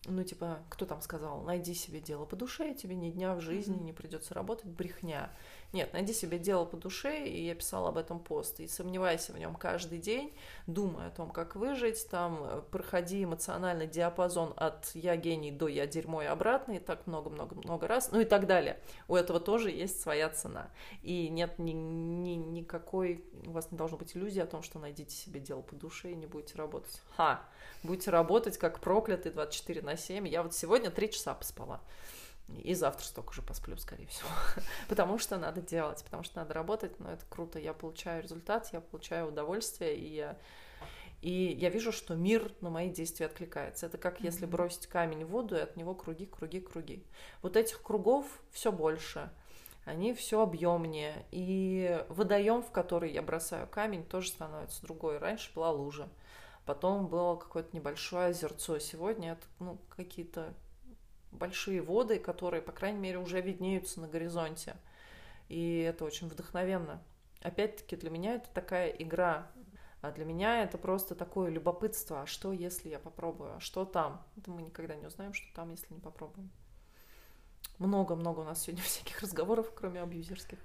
Speaker 2: ну, типа, кто там сказал, найди себе дело по душе, тебе ни дня в жизни не придется работать, брехня. Нет, найди себе дело по душе, и я писала об этом пост, и сомневайся в нем каждый день, думай о том, как выжить, там, э, проходи эмоциональный диапазон от «я гений» до «я дерьмо» и обратно, и так много-много-много раз, ну и так далее. У этого тоже есть своя цена. И нет ни, ни, никакой, у вас не должно быть иллюзии о том, что найдите себе дело по душе и не будете работать. Ха! Будете работать как проклятый 24 на 7. Я вот сегодня 3 часа поспала. И завтра столько же посплю, скорее всего. потому что надо делать, потому что надо работать, но это круто. Я получаю результат, я получаю удовольствие, и я, и я вижу, что мир на мои действия откликается. Это как если бросить камень в воду, и от него круги, круги, круги. Вот этих кругов все больше. Они все объемнее. И водоем, в который я бросаю камень, тоже становится другой. Раньше была лужа. Потом было какое-то небольшое озерцо. Сегодня это ну, какие-то большие воды, которые, по крайней мере, уже виднеются на горизонте. И это очень вдохновенно. Опять-таки для меня это такая игра, а для меня это просто такое любопытство. А что, если я попробую? А что там? Это мы никогда не узнаем, что там, если не попробуем. Много-много у нас сегодня всяких разговоров, кроме абьюзерских.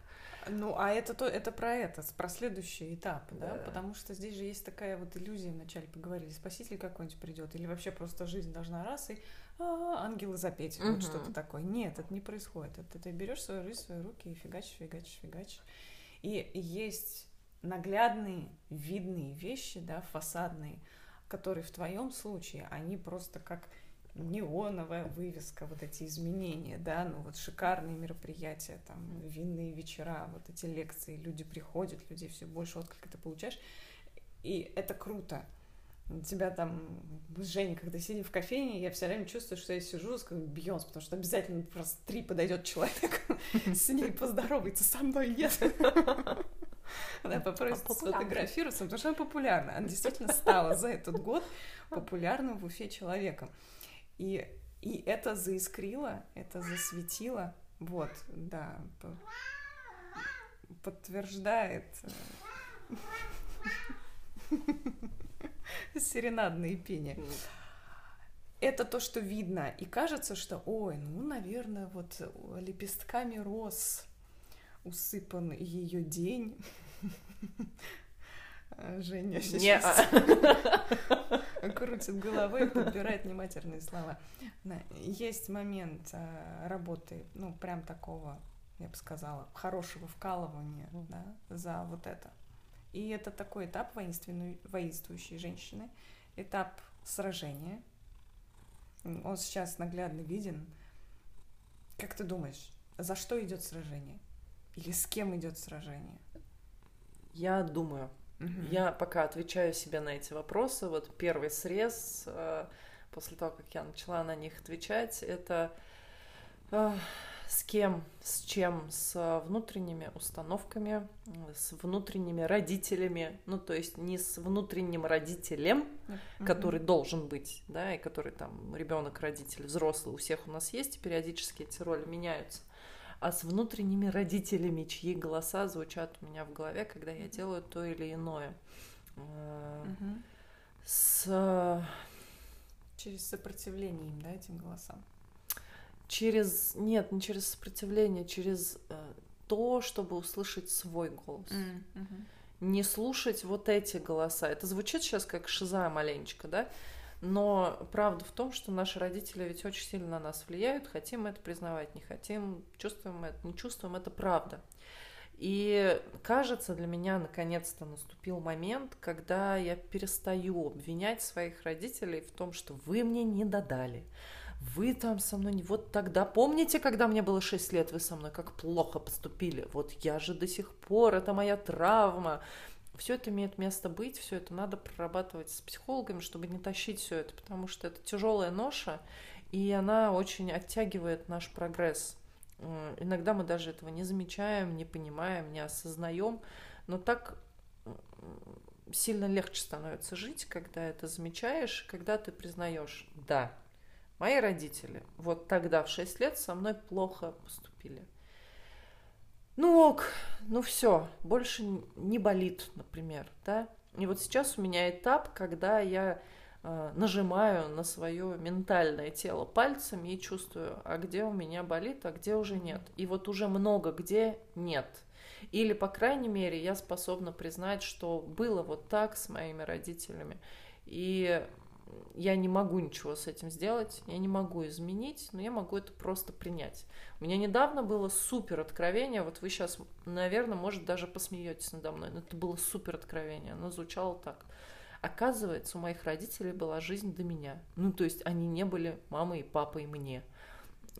Speaker 1: Ну, а это то, это про это, про следующий этап, да? да? Потому что здесь же есть такая вот иллюзия, вначале поговорили, спаситель какой-нибудь придет, или вообще просто жизнь должна раз и а, ангелы запеть, угу. вот что-то такое. Нет, это не происходит. Это ты берешь свою жизнь свои руки и фигачишь, фигачишь, фигачишь. И есть наглядные, видные вещи, да, фасадные, которые в твоем случае, они просто как неоновая вывеска, вот эти изменения, да, ну вот шикарные мероприятия, там, винные вечера, вот эти лекции, люди приходят, людей все больше отклика ты получаешь, и это круто. Тебя там, с Женей, когда сидим в кофейне, я все время чувствую, что я сижу с Бьонс, потому что обязательно просто три подойдет человек, с ней поздоровается, со мной нет. Она попросит сфотографироваться, потому что она популярна. Она действительно стала за этот год популярным в Уфе человеком. И, и это заискрило, это засветило. Вот, да, подтверждает э, серенадные пения. Это то, что видно. И кажется, что, ой, ну, наверное, вот лепестками роз усыпан ее день. Женя сейчас крутит головой и подбирает нематерные слова. Есть момент э, работы, ну, прям такого, я бы сказала, хорошего вкалывания да, за вот это. И это такой этап воинствующей женщины, этап сражения. Он сейчас наглядно виден. Как ты думаешь, за что идет сражение? Или с кем идет сражение?
Speaker 2: Я думаю, Угу. Я пока отвечаю себе на эти вопросы. Вот первый срез э, после того, как я начала на них отвечать, это с кем, с чем, с внутренними установками, с внутренними родителями, ну то есть не с внутренним родителем, mm-hmm. который должен быть, да, и который там ребенок, родитель, взрослый, у всех у нас есть, и периодически эти роли меняются, а с внутренними родителями, чьи голоса звучат у меня в голове, когда я делаю то или иное.
Speaker 1: Угу. С... Через сопротивление им, да, этим голосам?
Speaker 2: Через... Нет, не через сопротивление, через э, то, чтобы услышать свой голос. Mm-hmm. Не слушать вот эти голоса. Это звучит сейчас как шиза маленечко, да? Но правда в том, что наши родители ведь очень сильно на нас влияют, хотим это признавать, не хотим, чувствуем это, не чувствуем, это правда. И кажется, для меня наконец-то наступил момент, когда я перестаю обвинять своих родителей в том, что вы мне не додали, вы там со мной не... Вот тогда, помните, когда мне было 6 лет, вы со мной как плохо поступили? Вот я же до сих пор, это моя травма. Все это имеет место быть, все это надо прорабатывать с психологами, чтобы не тащить все это, потому что это тяжелая ноша, и она очень оттягивает наш прогресс. Иногда мы даже этого не замечаем, не понимаем, не осознаем, но так сильно легче становится жить, когда это замечаешь, когда ты признаешь, да, мои родители вот тогда в 6 лет со мной плохо поступили ну ок, ну все, больше не болит, например, да. И вот сейчас у меня этап, когда я э, нажимаю на свое ментальное тело пальцами и чувствую, а где у меня болит, а где уже нет. И вот уже много где нет. Или, по крайней мере, я способна признать, что было вот так с моими родителями. И я не могу ничего с этим сделать, я не могу изменить, но я могу это просто принять. У меня недавно было супер откровение, вот вы сейчас, наверное, может, даже посмеетесь надо мной, но это было супер откровение, оно звучало так. Оказывается, у моих родителей была жизнь до меня. Ну, то есть они не были мамой и папой мне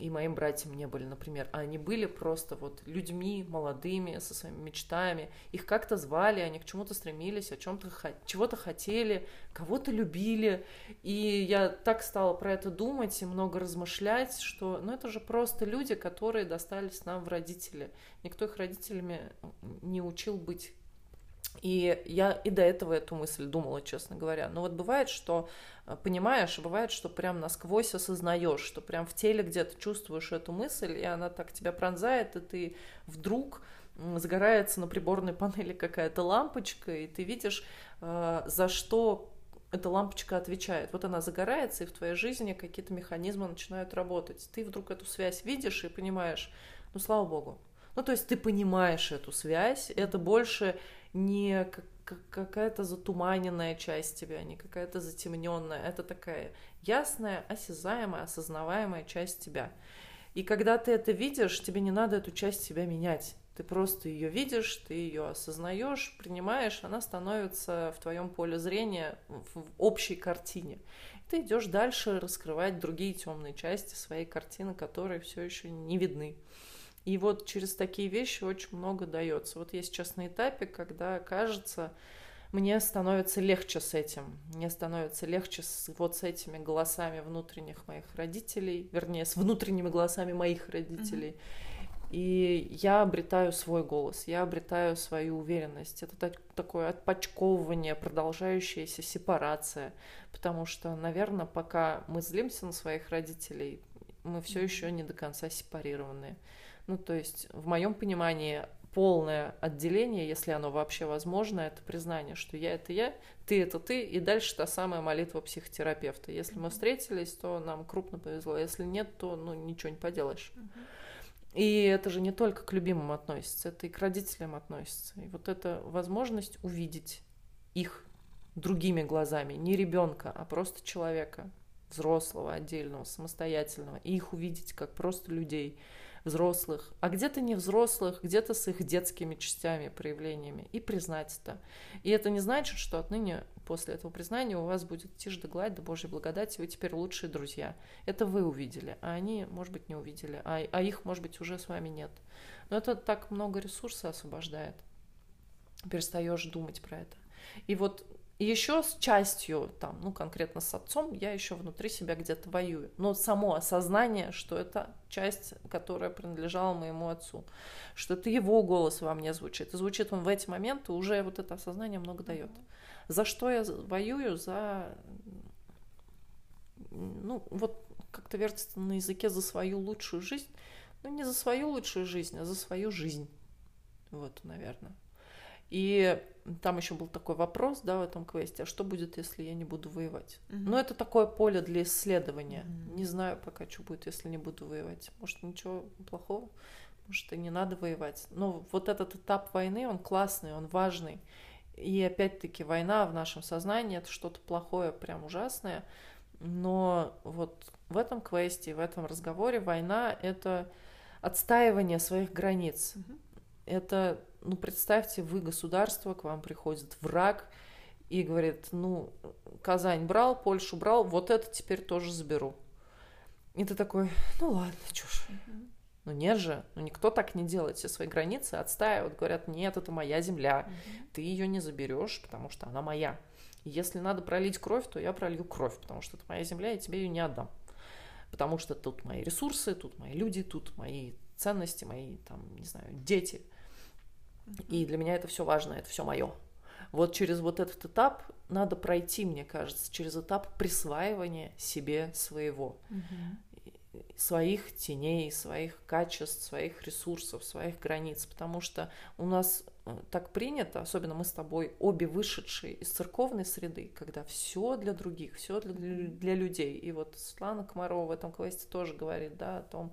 Speaker 2: и моим братьям не были, например, а они были просто вот людьми молодыми, со своими мечтами, их как-то звали, они к чему-то стремились, о чем-то чего-то хотели, кого-то любили, и я так стала про это думать и много размышлять, что, ну, это же просто люди, которые достались нам в родители, никто их родителями не учил быть И я и до этого эту мысль думала, честно говоря. Но вот бывает, что э, понимаешь, бывает, что прям насквозь осознаешь, что прям в теле где-то чувствуешь эту мысль, и она так тебя пронзает, и ты вдруг загорается на приборной панели какая-то лампочка, и ты видишь, э, за что эта лампочка отвечает. Вот она загорается, и в твоей жизни какие-то механизмы начинают работать. Ты вдруг эту связь видишь и понимаешь, ну, слава богу. Ну, то есть ты понимаешь эту связь, это больше не какая-то затуманенная часть тебя, не какая-то затемненная. Это такая ясная, осязаемая, осознаваемая часть тебя. И когда ты это видишь, тебе не надо эту часть себя менять. Ты просто ее видишь, ты ее осознаешь, принимаешь, она становится в твоем поле зрения в общей картине. Ты идешь дальше раскрывать другие темные части своей картины, которые все еще не видны. И вот через такие вещи очень много дается. Вот я сейчас на этапе, когда кажется, мне становится легче с этим. Мне становится легче с, вот с этими голосами внутренних моих родителей, вернее, с внутренними голосами моих родителей. Mm-hmm. И я обретаю свой голос, я обретаю свою уверенность. Это так, такое отпочковывание, продолжающаяся сепарация. Потому что, наверное, пока мы злимся на своих родителей, мы все еще не до конца сепарированные. Ну, то есть, в моем понимании, полное отделение, если оно вообще возможно, это признание, что я это я, ты это ты, и дальше та самая молитва психотерапевта. Если мы встретились, то нам крупно повезло, если нет, то ну ничего не поделаешь. И это же не только к любимым относится, это и к родителям относится. И вот эта возможность увидеть их другими глазами, не ребенка, а просто человека, взрослого, отдельного, самостоятельного, и их увидеть как просто людей – взрослых, а где-то не взрослых, где-то с их детскими частями, проявлениями, и признать это. И это не значит, что отныне после этого признания у вас будет тишь да гладь, да Божьей благодати, вы теперь лучшие друзья. Это вы увидели, а они, может быть, не увидели, а, а их, может быть, уже с вами нет. Но это так много ресурса освобождает. Перестаешь думать про это. И вот и еще с частью, там, ну, конкретно с отцом, я еще внутри себя где-то воюю. Но само осознание, что это часть, которая принадлежала моему отцу, что это его голос во мне звучит. И звучит он в эти моменты, уже вот это осознание много дает. За что я воюю? За, ну, вот как-то вертится на языке за свою лучшую жизнь. Ну, не за свою лучшую жизнь, а за свою жизнь. Вот, наверное. И там еще был такой вопрос, да, в этом квесте, а что будет, если я не буду воевать? Mm-hmm. Ну, это такое поле для исследования. Mm-hmm. Не знаю пока, что будет, если не буду воевать. Может, ничего плохого, может, и не надо воевать. Но вот этот этап войны, он классный, он важный. И опять-таки война в нашем сознании это что-то плохое, прям ужасное. Но вот в этом квесте, в этом разговоре война это отстаивание своих границ. Mm-hmm. Это ну, представьте, вы государство, к вам приходит враг и говорит, ну, Казань брал, Польшу брал, вот это теперь тоже заберу. И ты такой, ну ладно, чушь. Uh-huh. Ну нет же, ну никто так не делает, все свои границы отстаивают, говорят, нет, это моя земля, uh-huh. ты ее не заберешь, потому что она моя. И если надо пролить кровь, то я пролью кровь, потому что это моя земля, я тебе ее не отдам. Потому что тут мои ресурсы, тут мои люди, тут мои ценности, мои, там, не знаю, дети – и для меня это все важно, это все мое. Вот через вот этот этап надо пройти, мне кажется, через этап присваивания себе своего. Угу. Своих теней, своих качеств, своих ресурсов, своих границ. Потому что у нас э, так принято, особенно мы с тобой, обе вышедшие из церковной среды, когда все для других, все для, для людей. И вот Светлана Комарова в этом квесте тоже говорит, да, о том,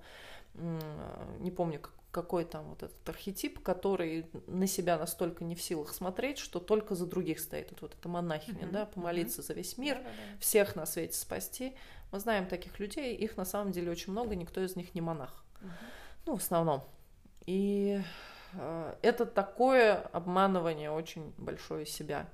Speaker 2: не помню, как какой там вот этот архетип, который на себя настолько не в силах смотреть, что только за других стоит. Вот, вот эта монахиня, mm-hmm. да, помолиться mm-hmm. за весь мир, Да-да-да. всех на свете спасти. Мы знаем таких людей, их на самом деле очень много, никто из них не монах. Mm-hmm. Ну, в основном. И э, это такое обманывание очень большое себя.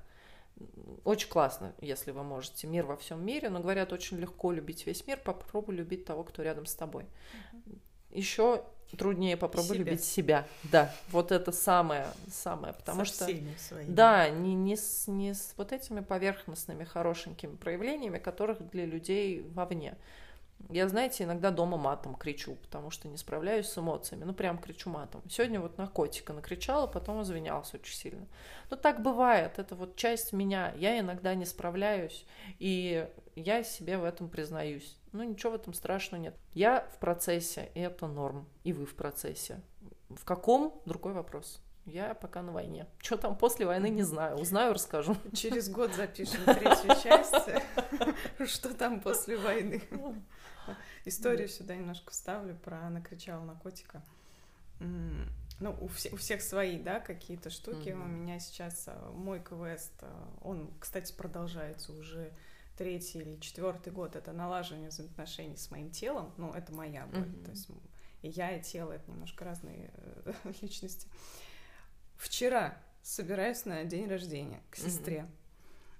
Speaker 2: Очень классно, если вы можете. Мир во всем мире, но говорят, очень легко любить весь мир. Попробуй любить того, кто рядом с тобой. Mm-hmm. Еще труднее попробовать себя. любить себя. Да, вот это самое, самое, потому Со что своими. да, не не с не с вот этими поверхностными хорошенькими проявлениями, которых для людей вовне. Я, знаете, иногда дома матом кричу, потому что не справляюсь с эмоциями. Ну, прям кричу матом. Сегодня вот на котика накричала, потом извинялась очень сильно. Ну, так бывает. Это вот часть меня. Я иногда не справляюсь, и я себе в этом признаюсь. Ну, ничего в этом страшного нет. Я в процессе, и это норм. И вы в процессе. В каком? Другой вопрос. Я пока на войне. Что там после войны, не знаю. Узнаю, расскажу.
Speaker 1: Через год запишем третью часть. Что там после войны. Историю сюда немножко вставлю про накричала на котика. Ну, у, все, у всех свои, да, какие-то штуки. У меня сейчас а, мой квест, а, он, кстати, продолжается уже третий или четвертый год. Это налаживание взаимоотношений с моим телом. Ну, это моя боль. То есть и я, и тело — это немножко разные э, личности. Вчера собираюсь на день рождения к сестре.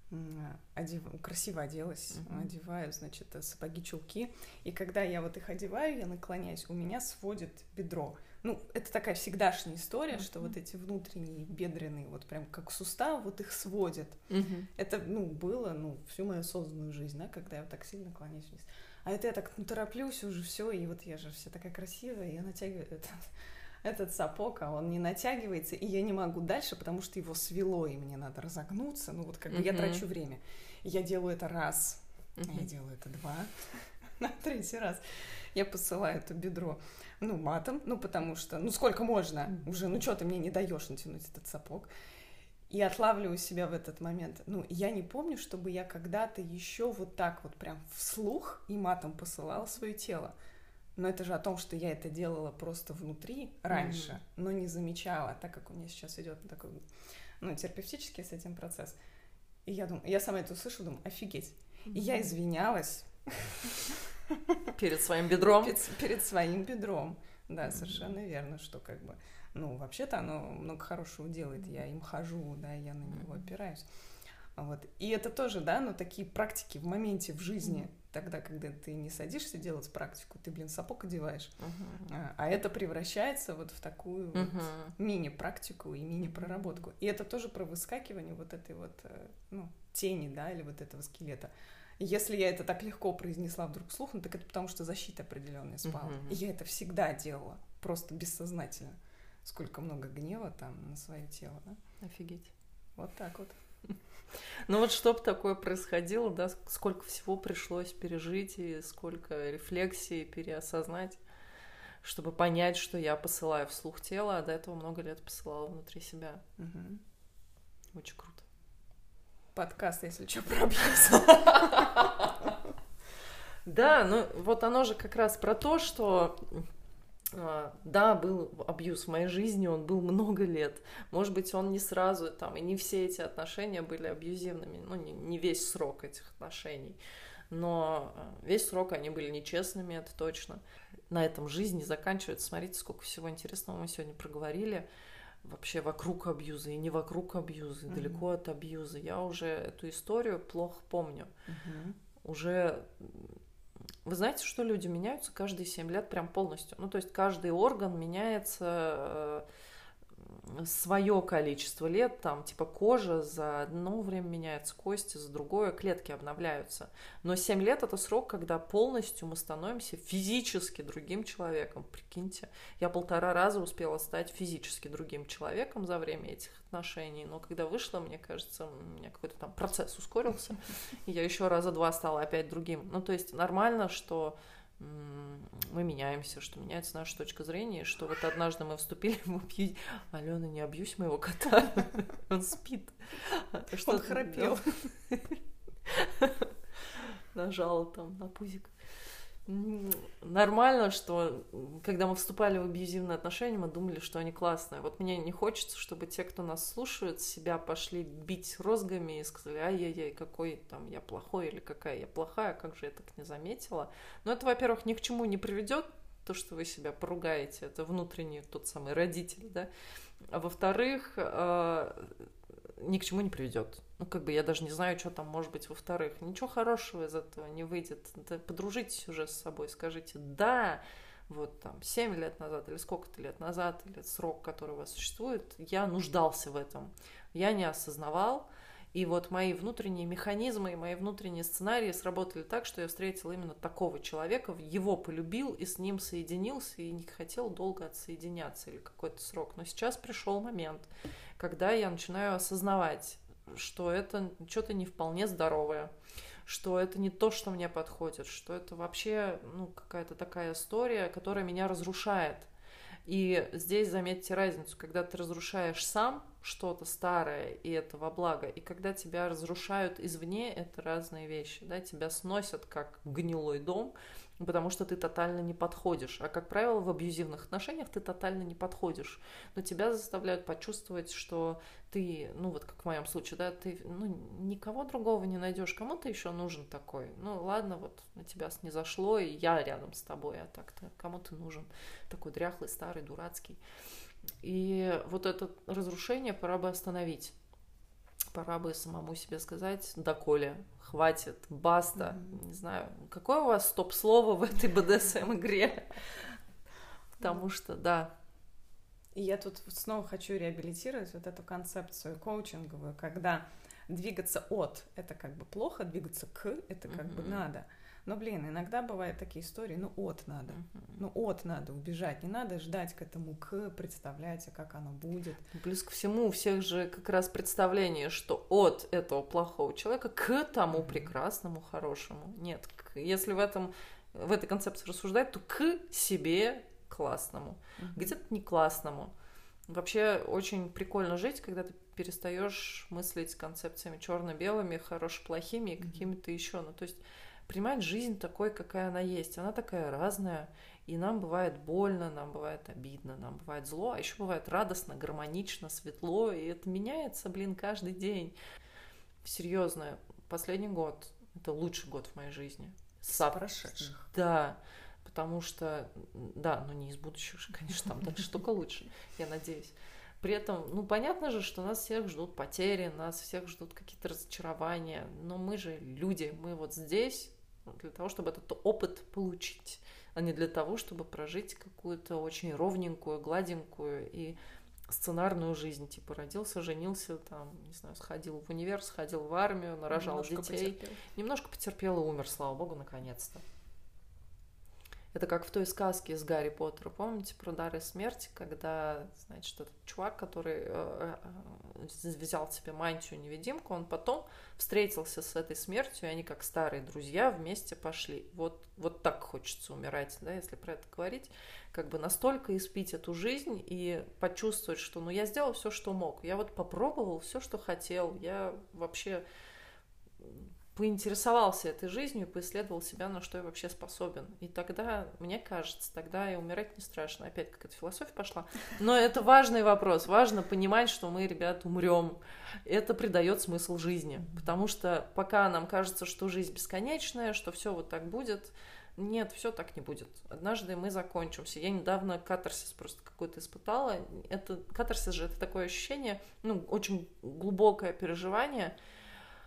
Speaker 1: Mm-hmm. Одев... Красиво оделась, mm-hmm. одеваю, значит, сапоги, чулки. И когда я вот их одеваю, я наклоняюсь, у меня сводит бедро. Ну, это такая всегдашняя история, mm-hmm. что вот эти внутренние бедренные, вот прям как сустав, вот их сводят. Mm-hmm. Это, ну, было, ну, всю мою созданную жизнь, да, когда я вот так сильно наклоняюсь вниз. А это я так, ну, тороплюсь уже все, и вот я же вся такая красивая, и я натягиваю это этот сапог, а он не натягивается, и я не могу дальше, потому что его свело, и мне надо разогнуться. Ну вот как бы я трачу время. Я делаю это раз, я делаю это два, на третий раз я посылаю это бедро, ну, матом, ну, потому что, ну, сколько можно уже, ну, что ты мне не даешь натянуть этот сапог. И отлавливаю себя в этот момент. Ну, я не помню, чтобы я когда-то еще вот так вот прям вслух и матом посылала свое тело. Но это же о том, что я это делала просто внутри раньше, mm-hmm. но не замечала, так как у меня сейчас идет такой, ну, терапевтический с этим процесс. И я думаю, я сама это услышала, думаю, офигеть. Mm-hmm. И я извинялась.
Speaker 2: Перед своим бедром?
Speaker 1: Перед, перед своим бедром. Да, совершенно верно, что как бы, ну, вообще-то оно много хорошего делает. Я им хожу, да, я на него опираюсь. Вот. И это тоже, да, ну, такие практики в моменте, в жизни. Тогда, когда ты не садишься делать практику, ты, блин, сапог одеваешь. Uh-huh. А, а это превращается вот в такую uh-huh. вот мини-практику и мини-проработку. И это тоже про выскакивание вот этой вот, э, ну, тени, да, или вот этого скелета. Если я это так легко произнесла вдруг вслух, ну так это потому, что защита определенная спала. Uh-huh. И я это всегда делала, просто бессознательно. Сколько много гнева там на свое тело, да?
Speaker 2: Офигеть.
Speaker 1: Вот так вот.
Speaker 2: Ну вот чтобы такое происходило, да, сколько всего пришлось пережить и сколько рефлексий переосознать, чтобы понять, что я посылаю вслух тело, а до этого много лет посылала внутри себя. Угу. Очень круто.
Speaker 1: Подкаст, если что, про
Speaker 2: Да, ну вот оно же как раз про то, что а, да, был абьюз в моей жизни, он был много лет. Может быть, он не сразу там, и не все эти отношения были абьюзивными, ну, не, не весь срок этих отношений. Но а, весь срок они были нечестными, это точно. На этом жизнь не заканчивается. Смотрите, сколько всего интересного мы сегодня проговорили. Вообще вокруг абьюза и не вокруг абьюза, mm-hmm. далеко от абьюза. Я уже эту историю плохо помню. Mm-hmm. Уже вы знаете, что люди меняются каждые 7 лет прям полностью? Ну, то есть каждый орган меняется э, свое количество лет, там, типа кожа за одно время меняется, кости за другое, клетки обновляются. Но 7 лет это срок, когда полностью мы становимся физически другим человеком. Прикиньте, я полтора раза успела стать физически другим человеком за время этих отношений, но когда вышла, мне кажется, у меня какой-то там процесс ускорился, и я еще раза два стала опять другим. Ну, то есть нормально, что мы меняемся, что меняется наша точка зрения, что вот однажды мы вступили в абьюз... Алена, не абьюсь моего кота, он спит.
Speaker 1: Что он храпел.
Speaker 2: Нажала там на пузик нормально, что когда мы вступали в абьюзивные отношения, мы думали, что они классные. Вот мне не хочется, чтобы те, кто нас слушают, себя пошли бить розгами и сказали, ай-яй-яй, какой там я плохой или какая я плохая, как же я так не заметила. Но это, во-первых, ни к чему не приведет, то, что вы себя поругаете, это внутренний тот самый родитель, да. А во-вторых, э, ни к чему не приведет. Ну, как бы я даже не знаю, что там может быть во-вторых. Ничего хорошего из этого не выйдет. Да подружитесь уже с собой, скажите «да», вот там 7 лет назад или сколько-то лет назад, или срок, который у вас существует, я нуждался в этом. Я не осознавал, И вот мои внутренние механизмы и мои внутренние сценарии сработали так, что я встретила именно такого человека, его полюбил и с ним соединился, и не хотел долго отсоединяться или какой-то срок. Но сейчас пришел момент, когда я начинаю осознавать, что это что-то не вполне здоровое, что это не то, что мне подходит, что это вообще ну, какая-то такая история, которая меня разрушает. И здесь заметьте разницу, когда ты разрушаешь сам что-то старое, и это во благо, и когда тебя разрушают извне, это разные вещи, да, тебя сносят как гнилой дом, потому что ты тотально не подходишь. А, как правило, в абьюзивных отношениях ты тотально не подходишь. Но тебя заставляют почувствовать, что ты, ну вот как в моем случае, да, ты ну, никого другого не найдешь, кому ты еще нужен такой. Ну ладно, вот на тебя не зашло, и я рядом с тобой, а так-то кому ты нужен? Такой дряхлый, старый, дурацкий. И вот это разрушение пора бы остановить. Пора бы самому себе сказать, доколе, хватит, баста. Mm-hmm. Не знаю, какое у вас стоп-слово в этой БДСМ-игре? Потому что, да.
Speaker 1: И я тут снова хочу реабилитировать вот эту концепцию коучинговую, когда двигаться от — это как бы плохо, двигаться к — это как mm-hmm. бы надо. Но, блин, иногда бывают такие истории, ну, от надо. Uh-huh. Ну, от надо убежать. Не надо ждать к этому к, представляете, как оно будет.
Speaker 2: Плюс ко всему, у всех же как раз представление, что от этого плохого человека к тому прекрасному, хорошему. Нет, к, если в этом в этой концепции рассуждать, то к себе классному. Uh-huh. Где-то не классному. Вообще очень прикольно жить, когда ты перестаешь мыслить концепциями черно-белыми, хорошо-плохими и какими-то еще. Ну, то есть принимать жизнь такой, какая она есть. Она такая разная, и нам бывает больно, нам бывает обидно, нам бывает зло, а еще бывает радостно, гармонично, светло, и это меняется, блин, каждый день. Серьезно, последний год — это лучший год в моей жизни.
Speaker 1: С прошедших.
Speaker 2: Да, потому что, да, но не из будущего, конечно, там дальше только лучше, я надеюсь. При этом, ну, понятно же, что нас всех ждут потери, нас всех ждут какие-то разочарования, но мы же люди, мы вот здесь для того, чтобы этот опыт получить, а не для того, чтобы прожить какую-то очень ровненькую, гладенькую и сценарную жизнь, типа родился, женился, там, не знаю, сходил в универ, сходил в армию, нарожал немножко детей, потерпел. немножко потерпел и умер, слава богу, наконец-то. Это как в той сказке с Гарри Поттером, помните, про дары смерти, когда, значит, этот чувак, который э, э, взял себе мантию-невидимку, он потом встретился с этой смертью, и они как старые друзья вместе пошли. Вот, вот так хочется умирать, да, если про это говорить, как бы настолько испить эту жизнь и почувствовать, что, ну, я сделал все, что мог, я вот попробовал все, что хотел, я вообще поинтересовался этой жизнью, поисследовал себя, на что я вообще способен. И тогда, мне кажется, тогда и умирать не страшно. Опять как эта философия пошла. Но это важный вопрос. Важно понимать, что мы, ребят, умрем. Это придает смысл жизни. Потому что пока нам кажется, что жизнь бесконечная, что все вот так будет, нет, все так не будет. Однажды мы закончимся. Я недавно катарсис просто какой-то испытала. Это катарсис же это такое ощущение, ну, очень глубокое переживание,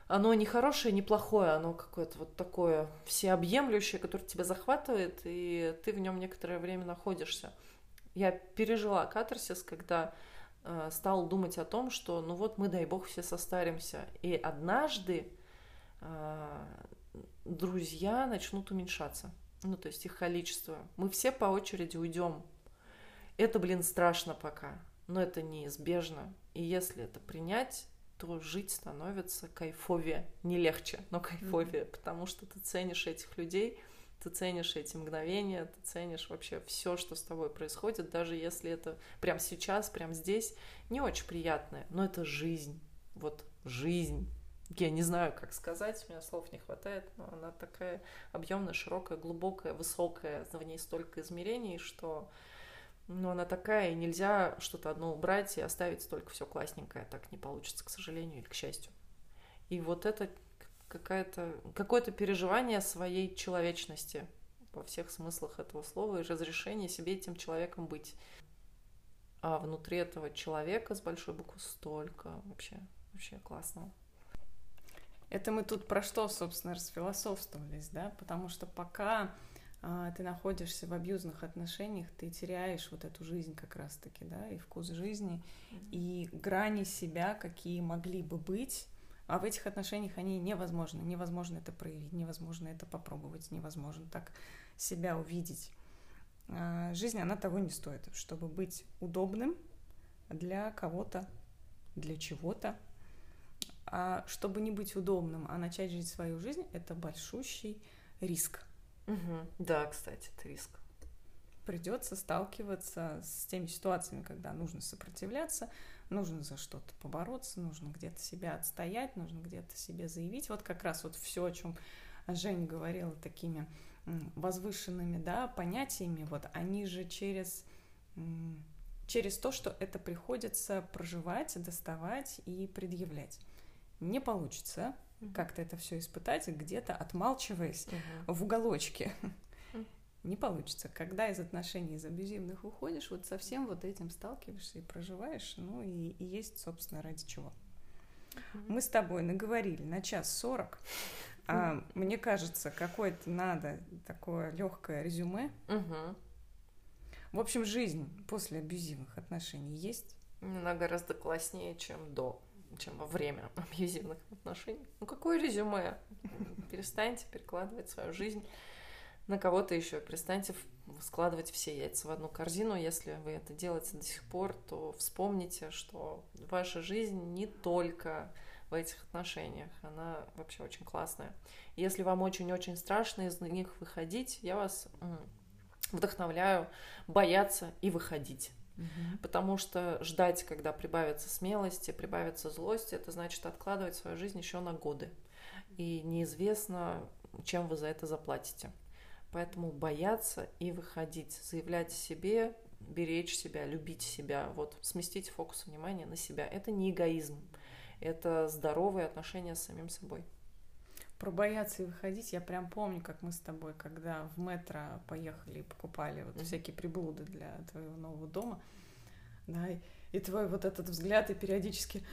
Speaker 2: оно не хорошее, не плохое, оно какое-то вот такое всеобъемлющее, которое тебя захватывает, и ты в нем некоторое время находишься. Я пережила катарсис, когда э, стал думать о том, что ну вот мы, дай бог, все состаримся. И однажды э, друзья начнут уменьшаться. Ну, то есть их количество. Мы все по очереди уйдем. Это, блин, страшно пока, но это неизбежно. И если это принять, то жить становится кайфовее. Не легче, но кайфовее, mm-hmm. потому что ты ценишь этих людей, ты ценишь эти мгновения, ты ценишь вообще все, что с тобой происходит, даже если это прямо сейчас, прямо здесь, не очень приятное, но это жизнь, вот жизнь. Я не знаю, как сказать, у меня слов не хватает, но она такая объемная, широкая, глубокая, высокая, в ней столько измерений, что но она такая, и нельзя что-то одно убрать и оставить только все классненькое. Так не получится, к сожалению или к счастью. И вот это какое-то какое-то переживание своей человечности во всех смыслах этого слова и разрешение себе этим человеком быть. А внутри этого человека с большой буквы столько вообще, вообще классно.
Speaker 1: Это мы тут про что, собственно, расфилософствовались, да? Потому что пока ты находишься в абьюзных отношениях, ты теряешь вот эту жизнь как раз-таки, да, и вкус жизни, mm-hmm. и грани себя, какие могли бы быть, А в этих отношениях они невозможны. Невозможно это проявить, невозможно это попробовать, невозможно так себя увидеть. А, жизнь, она того не стоит, чтобы быть удобным для кого-то, для чего-то. А чтобы не быть удобным, а начать жить свою жизнь, это большущий риск.
Speaker 2: Угу. Да, кстати, это риск.
Speaker 1: Придется сталкиваться с теми ситуациями, когда нужно сопротивляться, нужно за что-то побороться, нужно где-то себя отстоять, нужно где-то себе заявить. Вот как раз вот все, о чем Женя говорила такими возвышенными да, понятиями, вот они же через, через то, что это приходится проживать, доставать и предъявлять. Не получится угу. как-то это все испытать, где-то отмалчиваясь угу. в уголочке. Не получится. Когда из отношений из абьюзивных уходишь, вот совсем вот этим сталкиваешься и проживаешь, ну и, и есть, собственно, ради чего. Мы с тобой наговорили на час сорок. А, мне кажется, какое-то надо такое легкое резюме.
Speaker 2: Угу.
Speaker 1: В общем, жизнь после абьюзивных отношений есть?
Speaker 2: Она гораздо класснее, чем до, чем во время абьюзивных отношений. Ну какое резюме? Перестаньте перекладывать свою жизнь на кого-то еще. Перестаньте складывать все яйца в одну корзину. Если вы это делаете до сих пор, то вспомните, что ваша жизнь не только в этих отношениях. Она вообще очень классная. Если вам очень-очень страшно из них выходить, я вас вдохновляю бояться и выходить.
Speaker 1: Угу.
Speaker 2: Потому что ждать, когда прибавится смелости, прибавится злости, это значит откладывать свою жизнь еще на годы. И неизвестно, чем вы за это заплатите. Поэтому бояться и выходить, заявлять себе, беречь себя, любить себя, вот сместить фокус внимания на себя. Это не эгоизм, это здоровые отношения с самим собой.
Speaker 1: Про бояться и выходить, я прям помню, как мы с тобой, когда в метро поехали и покупали вот mm-hmm. всякие приблуды для твоего нового дома, да, и, и твой вот этот взгляд и периодически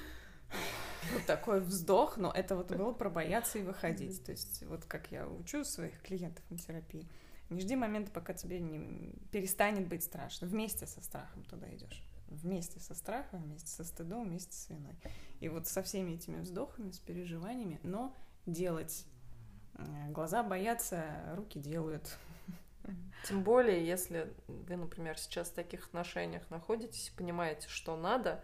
Speaker 1: вот такой вздох, но это вот было про бояться и выходить. То есть вот как я учу своих клиентов на терапии, не жди момента, пока тебе не перестанет быть страшно. Вместе со страхом туда идешь вместе со страхом, вместе со стыдом, вместе с виной. И вот со всеми этими вздохами, с переживаниями, но делать. Э, глаза боятся, руки делают.
Speaker 2: Тем более, если вы, например, сейчас в таких отношениях находитесь, понимаете, что надо,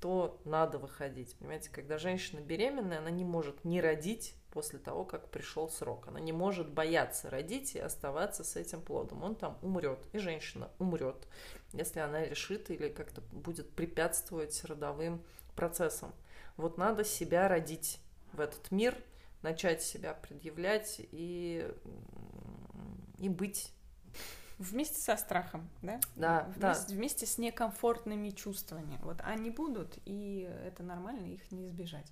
Speaker 2: то надо выходить. Понимаете, когда женщина беременная, она не может не родить после того, как пришел срок. Она не может бояться родить и оставаться с этим плодом. Он там умрет, и женщина умрет, если она решит или как-то будет препятствовать родовым процессам. Вот надо себя родить в этот мир, начать себя предъявлять и, и быть
Speaker 1: Вместе со страхом, да?
Speaker 2: Да,
Speaker 1: вместе,
Speaker 2: да.
Speaker 1: Вместе с некомфортными чувствами. Вот они будут, и это нормально, их не избежать.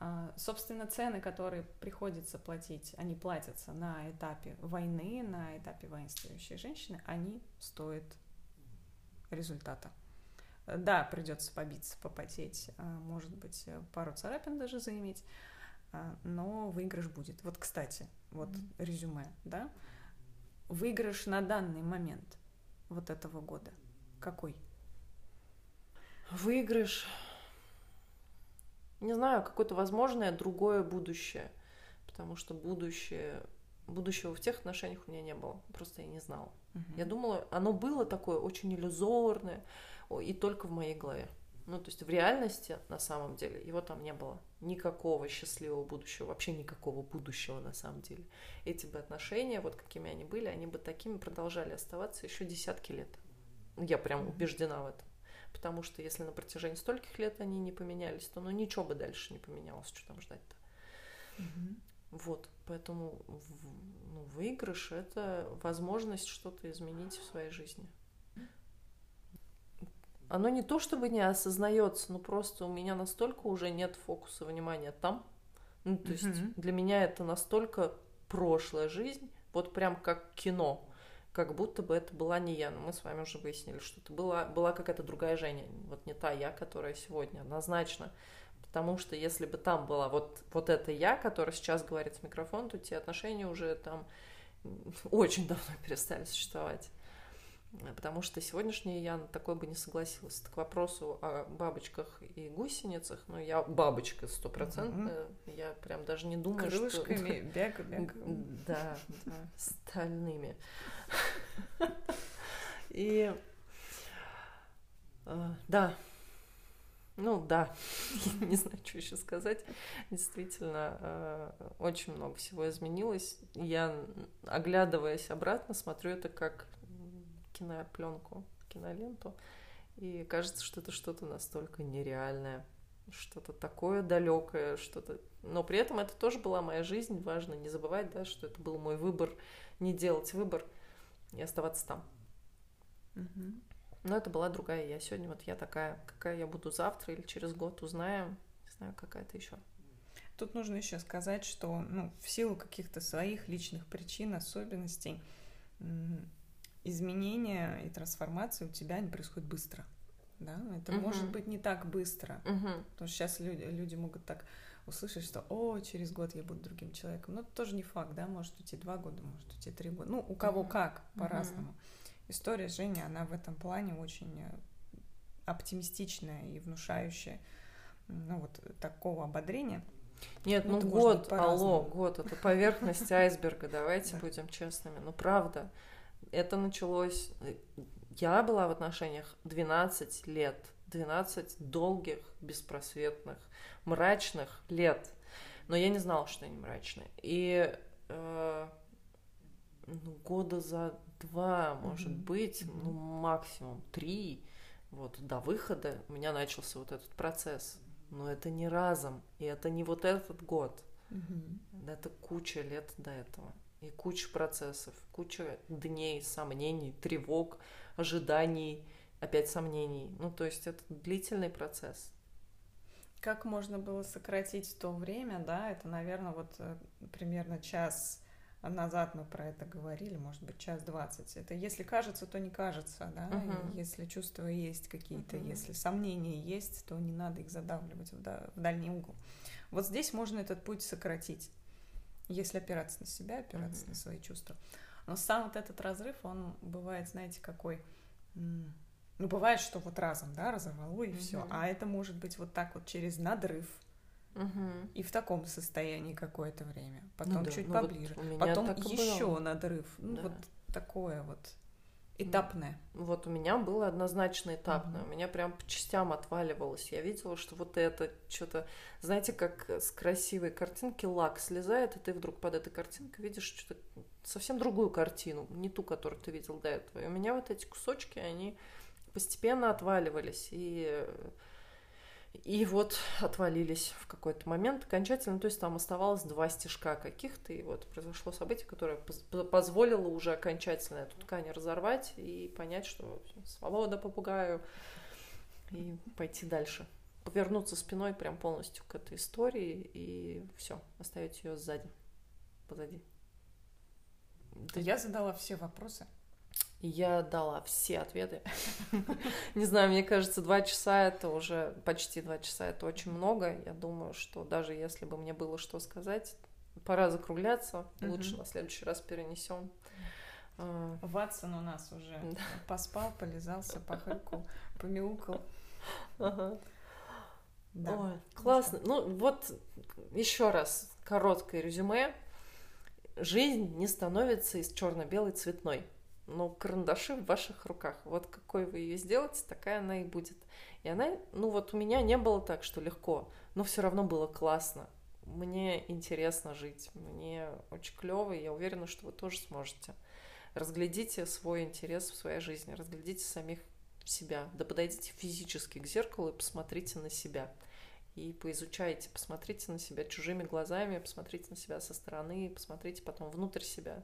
Speaker 1: А, собственно, цены, которые приходится платить, они платятся на этапе войны, на этапе воинствующей женщины, они стоят результата. Да, придется побиться, попотеть, а, может быть, пару царапин даже заиметь, но выигрыш будет. Вот, кстати, вот mm-hmm. резюме, да, выигрыш на данный момент вот этого года какой?
Speaker 2: Выигрыш не знаю, какое-то возможное другое будущее. Потому что будущее, будущего в тех отношениях у меня не было. Просто я не знала.
Speaker 1: Угу.
Speaker 2: Я думала, оно было такое очень иллюзорное и только в моей голове. Ну, то есть в реальности, на самом деле, его там не было. Никакого счастливого будущего, вообще никакого будущего на самом деле. Эти бы отношения, вот какими они были, они бы такими продолжали оставаться еще десятки лет. Я прям убеждена в этом. Потому что если на протяжении стольких лет они не поменялись, то ну ничего бы дальше не поменялось, что там ждать-то.
Speaker 1: Угу.
Speaker 2: Вот, поэтому ну, выигрыш это возможность что-то изменить в своей жизни. Оно не то чтобы не осознается, но просто у меня настолько уже нет фокуса внимания там. Ну, то есть mm для меня это настолько прошлая жизнь, вот прям как кино как будто бы это была не я. Но мы с вами уже выяснили, что это была, была какая-то другая Женя, вот не та я, которая сегодня, однозначно. Потому что если бы там была вот, вот эта я, которая сейчас говорит в микрофон, то те отношения уже там очень давно перестали существовать. Потому что сегодняшняя я на такой бы не согласилась. к вопросу о бабочках и гусеницах, ну, я бабочка стопроцентная. Mm-hmm. Я прям даже не думаю,
Speaker 1: Крылышками, что... бег.
Speaker 2: Да, да, стальными. И э, да, ну да, не знаю, что еще сказать. Действительно, э, очень много всего изменилось. Я, оглядываясь обратно, смотрю это как кинопленку, киноленту, и кажется, что это что-то настолько нереальное, что-то такое далекое, что-то. Но при этом это тоже была моя жизнь. Важно не забывать, да, что это был мой выбор, не делать выбор и оставаться там.
Speaker 1: Угу.
Speaker 2: Но это была другая я. Сегодня вот я такая, какая я буду завтра или через год, узнаем. Не знаю, какая-то еще.
Speaker 1: Тут нужно еще сказать, что ну, в силу каких-то своих личных причин, особенностей, изменения и трансформации у тебя не происходят быстро. Да? Это uh может быть не так быстро.
Speaker 2: uh
Speaker 1: Потому что сейчас люди, люди могут так услышать, что о, через год я буду другим человеком. Но это тоже не факт, да, может уйти два года, может уйти три года. Ну, у кого uh как, по-разному. uh история Жени, она в этом плане очень э, оптимистичная и внушающая, ну вот такого ободрения.
Speaker 2: Нет, ну, ну год, алло, год, это поверхность айсберга, давайте будем честными. Ну правда, это началось... Э, я была в отношениях 12 лет, 12 долгих, беспросветных, мрачных лет. Но я не знала, что они мрачные. И э, ну, года за два, может mm-hmm. быть, mm-hmm. ну, максимум три, вот, до выхода у меня начался вот этот процесс. Но это не разом, и это не вот этот год.
Speaker 1: Mm-hmm.
Speaker 2: Это куча лет до этого. И куча процессов, куча дней, сомнений, тревог, ожиданий, опять сомнений. Ну, то есть это длительный процесс.
Speaker 1: Как можно было сократить то время, да, это, наверное, вот э, примерно час назад мы про это говорили, может быть, час двадцать. Это если кажется, то не кажется, да,
Speaker 2: uh-huh.
Speaker 1: если чувства есть какие-то,
Speaker 2: uh-huh.
Speaker 1: если сомнения есть, то не надо их задавливать в, да, в дальний угол. Вот здесь можно этот путь сократить, если опираться на себя, опираться uh-huh. на свои чувства. Но сам вот этот разрыв, он бывает, знаете, какой... Ну, бывает, что вот разом, да, разорвало и uh-huh. все. А это может быть вот так вот через надрыв,
Speaker 2: Угу.
Speaker 1: И в таком состоянии какое-то время. Потом ну, да. чуть ну, поближе. Вот Потом еще было. надрыв. Ну, да. вот такое вот этапное.
Speaker 2: Вот у меня было однозначно этапное. Угу. У меня прям по частям отваливалось. Я видела, что вот это что-то... Знаете, как с красивой картинки лак слезает, и ты вдруг под этой картинкой видишь что-то совсем другую картину, не ту, которую ты видел до этого. И у меня вот эти кусочки, они постепенно отваливались. И и вот отвалились в какой-то момент окончательно, то есть там оставалось два стежка каких-то, и вот произошло событие, которое позволило уже окончательно эту ткань разорвать и понять, что свобода попугаю, и пойти дальше. Повернуться спиной прям полностью к этой истории и все, оставить ее сзади, позади.
Speaker 1: Я задала все вопросы.
Speaker 2: Я дала все ответы. Не знаю, мне кажется, два часа это уже почти два часа это очень много. Я думаю, что даже если бы мне было что сказать, пора закругляться. Лучше на следующий раз перенесем.
Speaker 1: А. Ватсон у нас уже поспал, полезался, похрюкал, помяукал.
Speaker 2: Ага. Да. Ой, классно. Ну, вот еще раз короткое резюме. Жизнь не становится из черно-белой цветной но карандаши в ваших руках. Вот какой вы ее сделаете, такая она и будет. И она, ну вот у меня не было так, что легко, но все равно было классно. Мне интересно жить, мне очень клево, и я уверена, что вы тоже сможете. Разглядите свой интерес в своей жизни, разглядите самих себя, да подойдите физически к зеркалу и посмотрите на себя. И поизучайте, посмотрите на себя чужими глазами, посмотрите на себя со стороны, посмотрите потом внутрь себя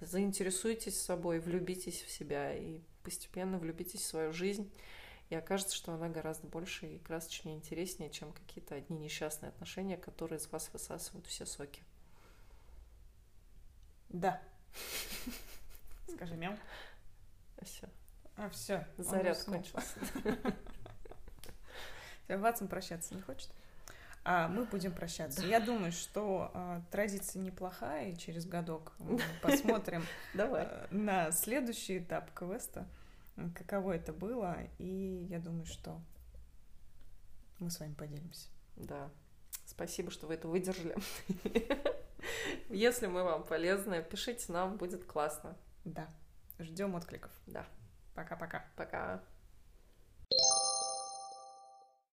Speaker 2: заинтересуйтесь собой, влюбитесь в себя и постепенно влюбитесь в свою жизнь. И окажется, что она гораздо больше и красочнее, интереснее, чем какие-то одни несчастные отношения, которые из вас высасывают все соки.
Speaker 1: Да. Скажи мяу.
Speaker 2: Все.
Speaker 1: А, все.
Speaker 2: Заряд кончился.
Speaker 1: Ватсон прощаться не хочет? А мы будем прощаться. Я думаю, что а, традиция неплохая, и через годок мы посмотрим. А, на следующий этап квеста. каково это было, и я думаю, что мы с вами поделимся.
Speaker 2: Да. Спасибо, что вы это выдержали. Если мы вам полезны, пишите нам, будет классно.
Speaker 1: Да. Ждем откликов.
Speaker 2: Да.
Speaker 1: Пока-пока.
Speaker 2: Пока. -пока. Пока.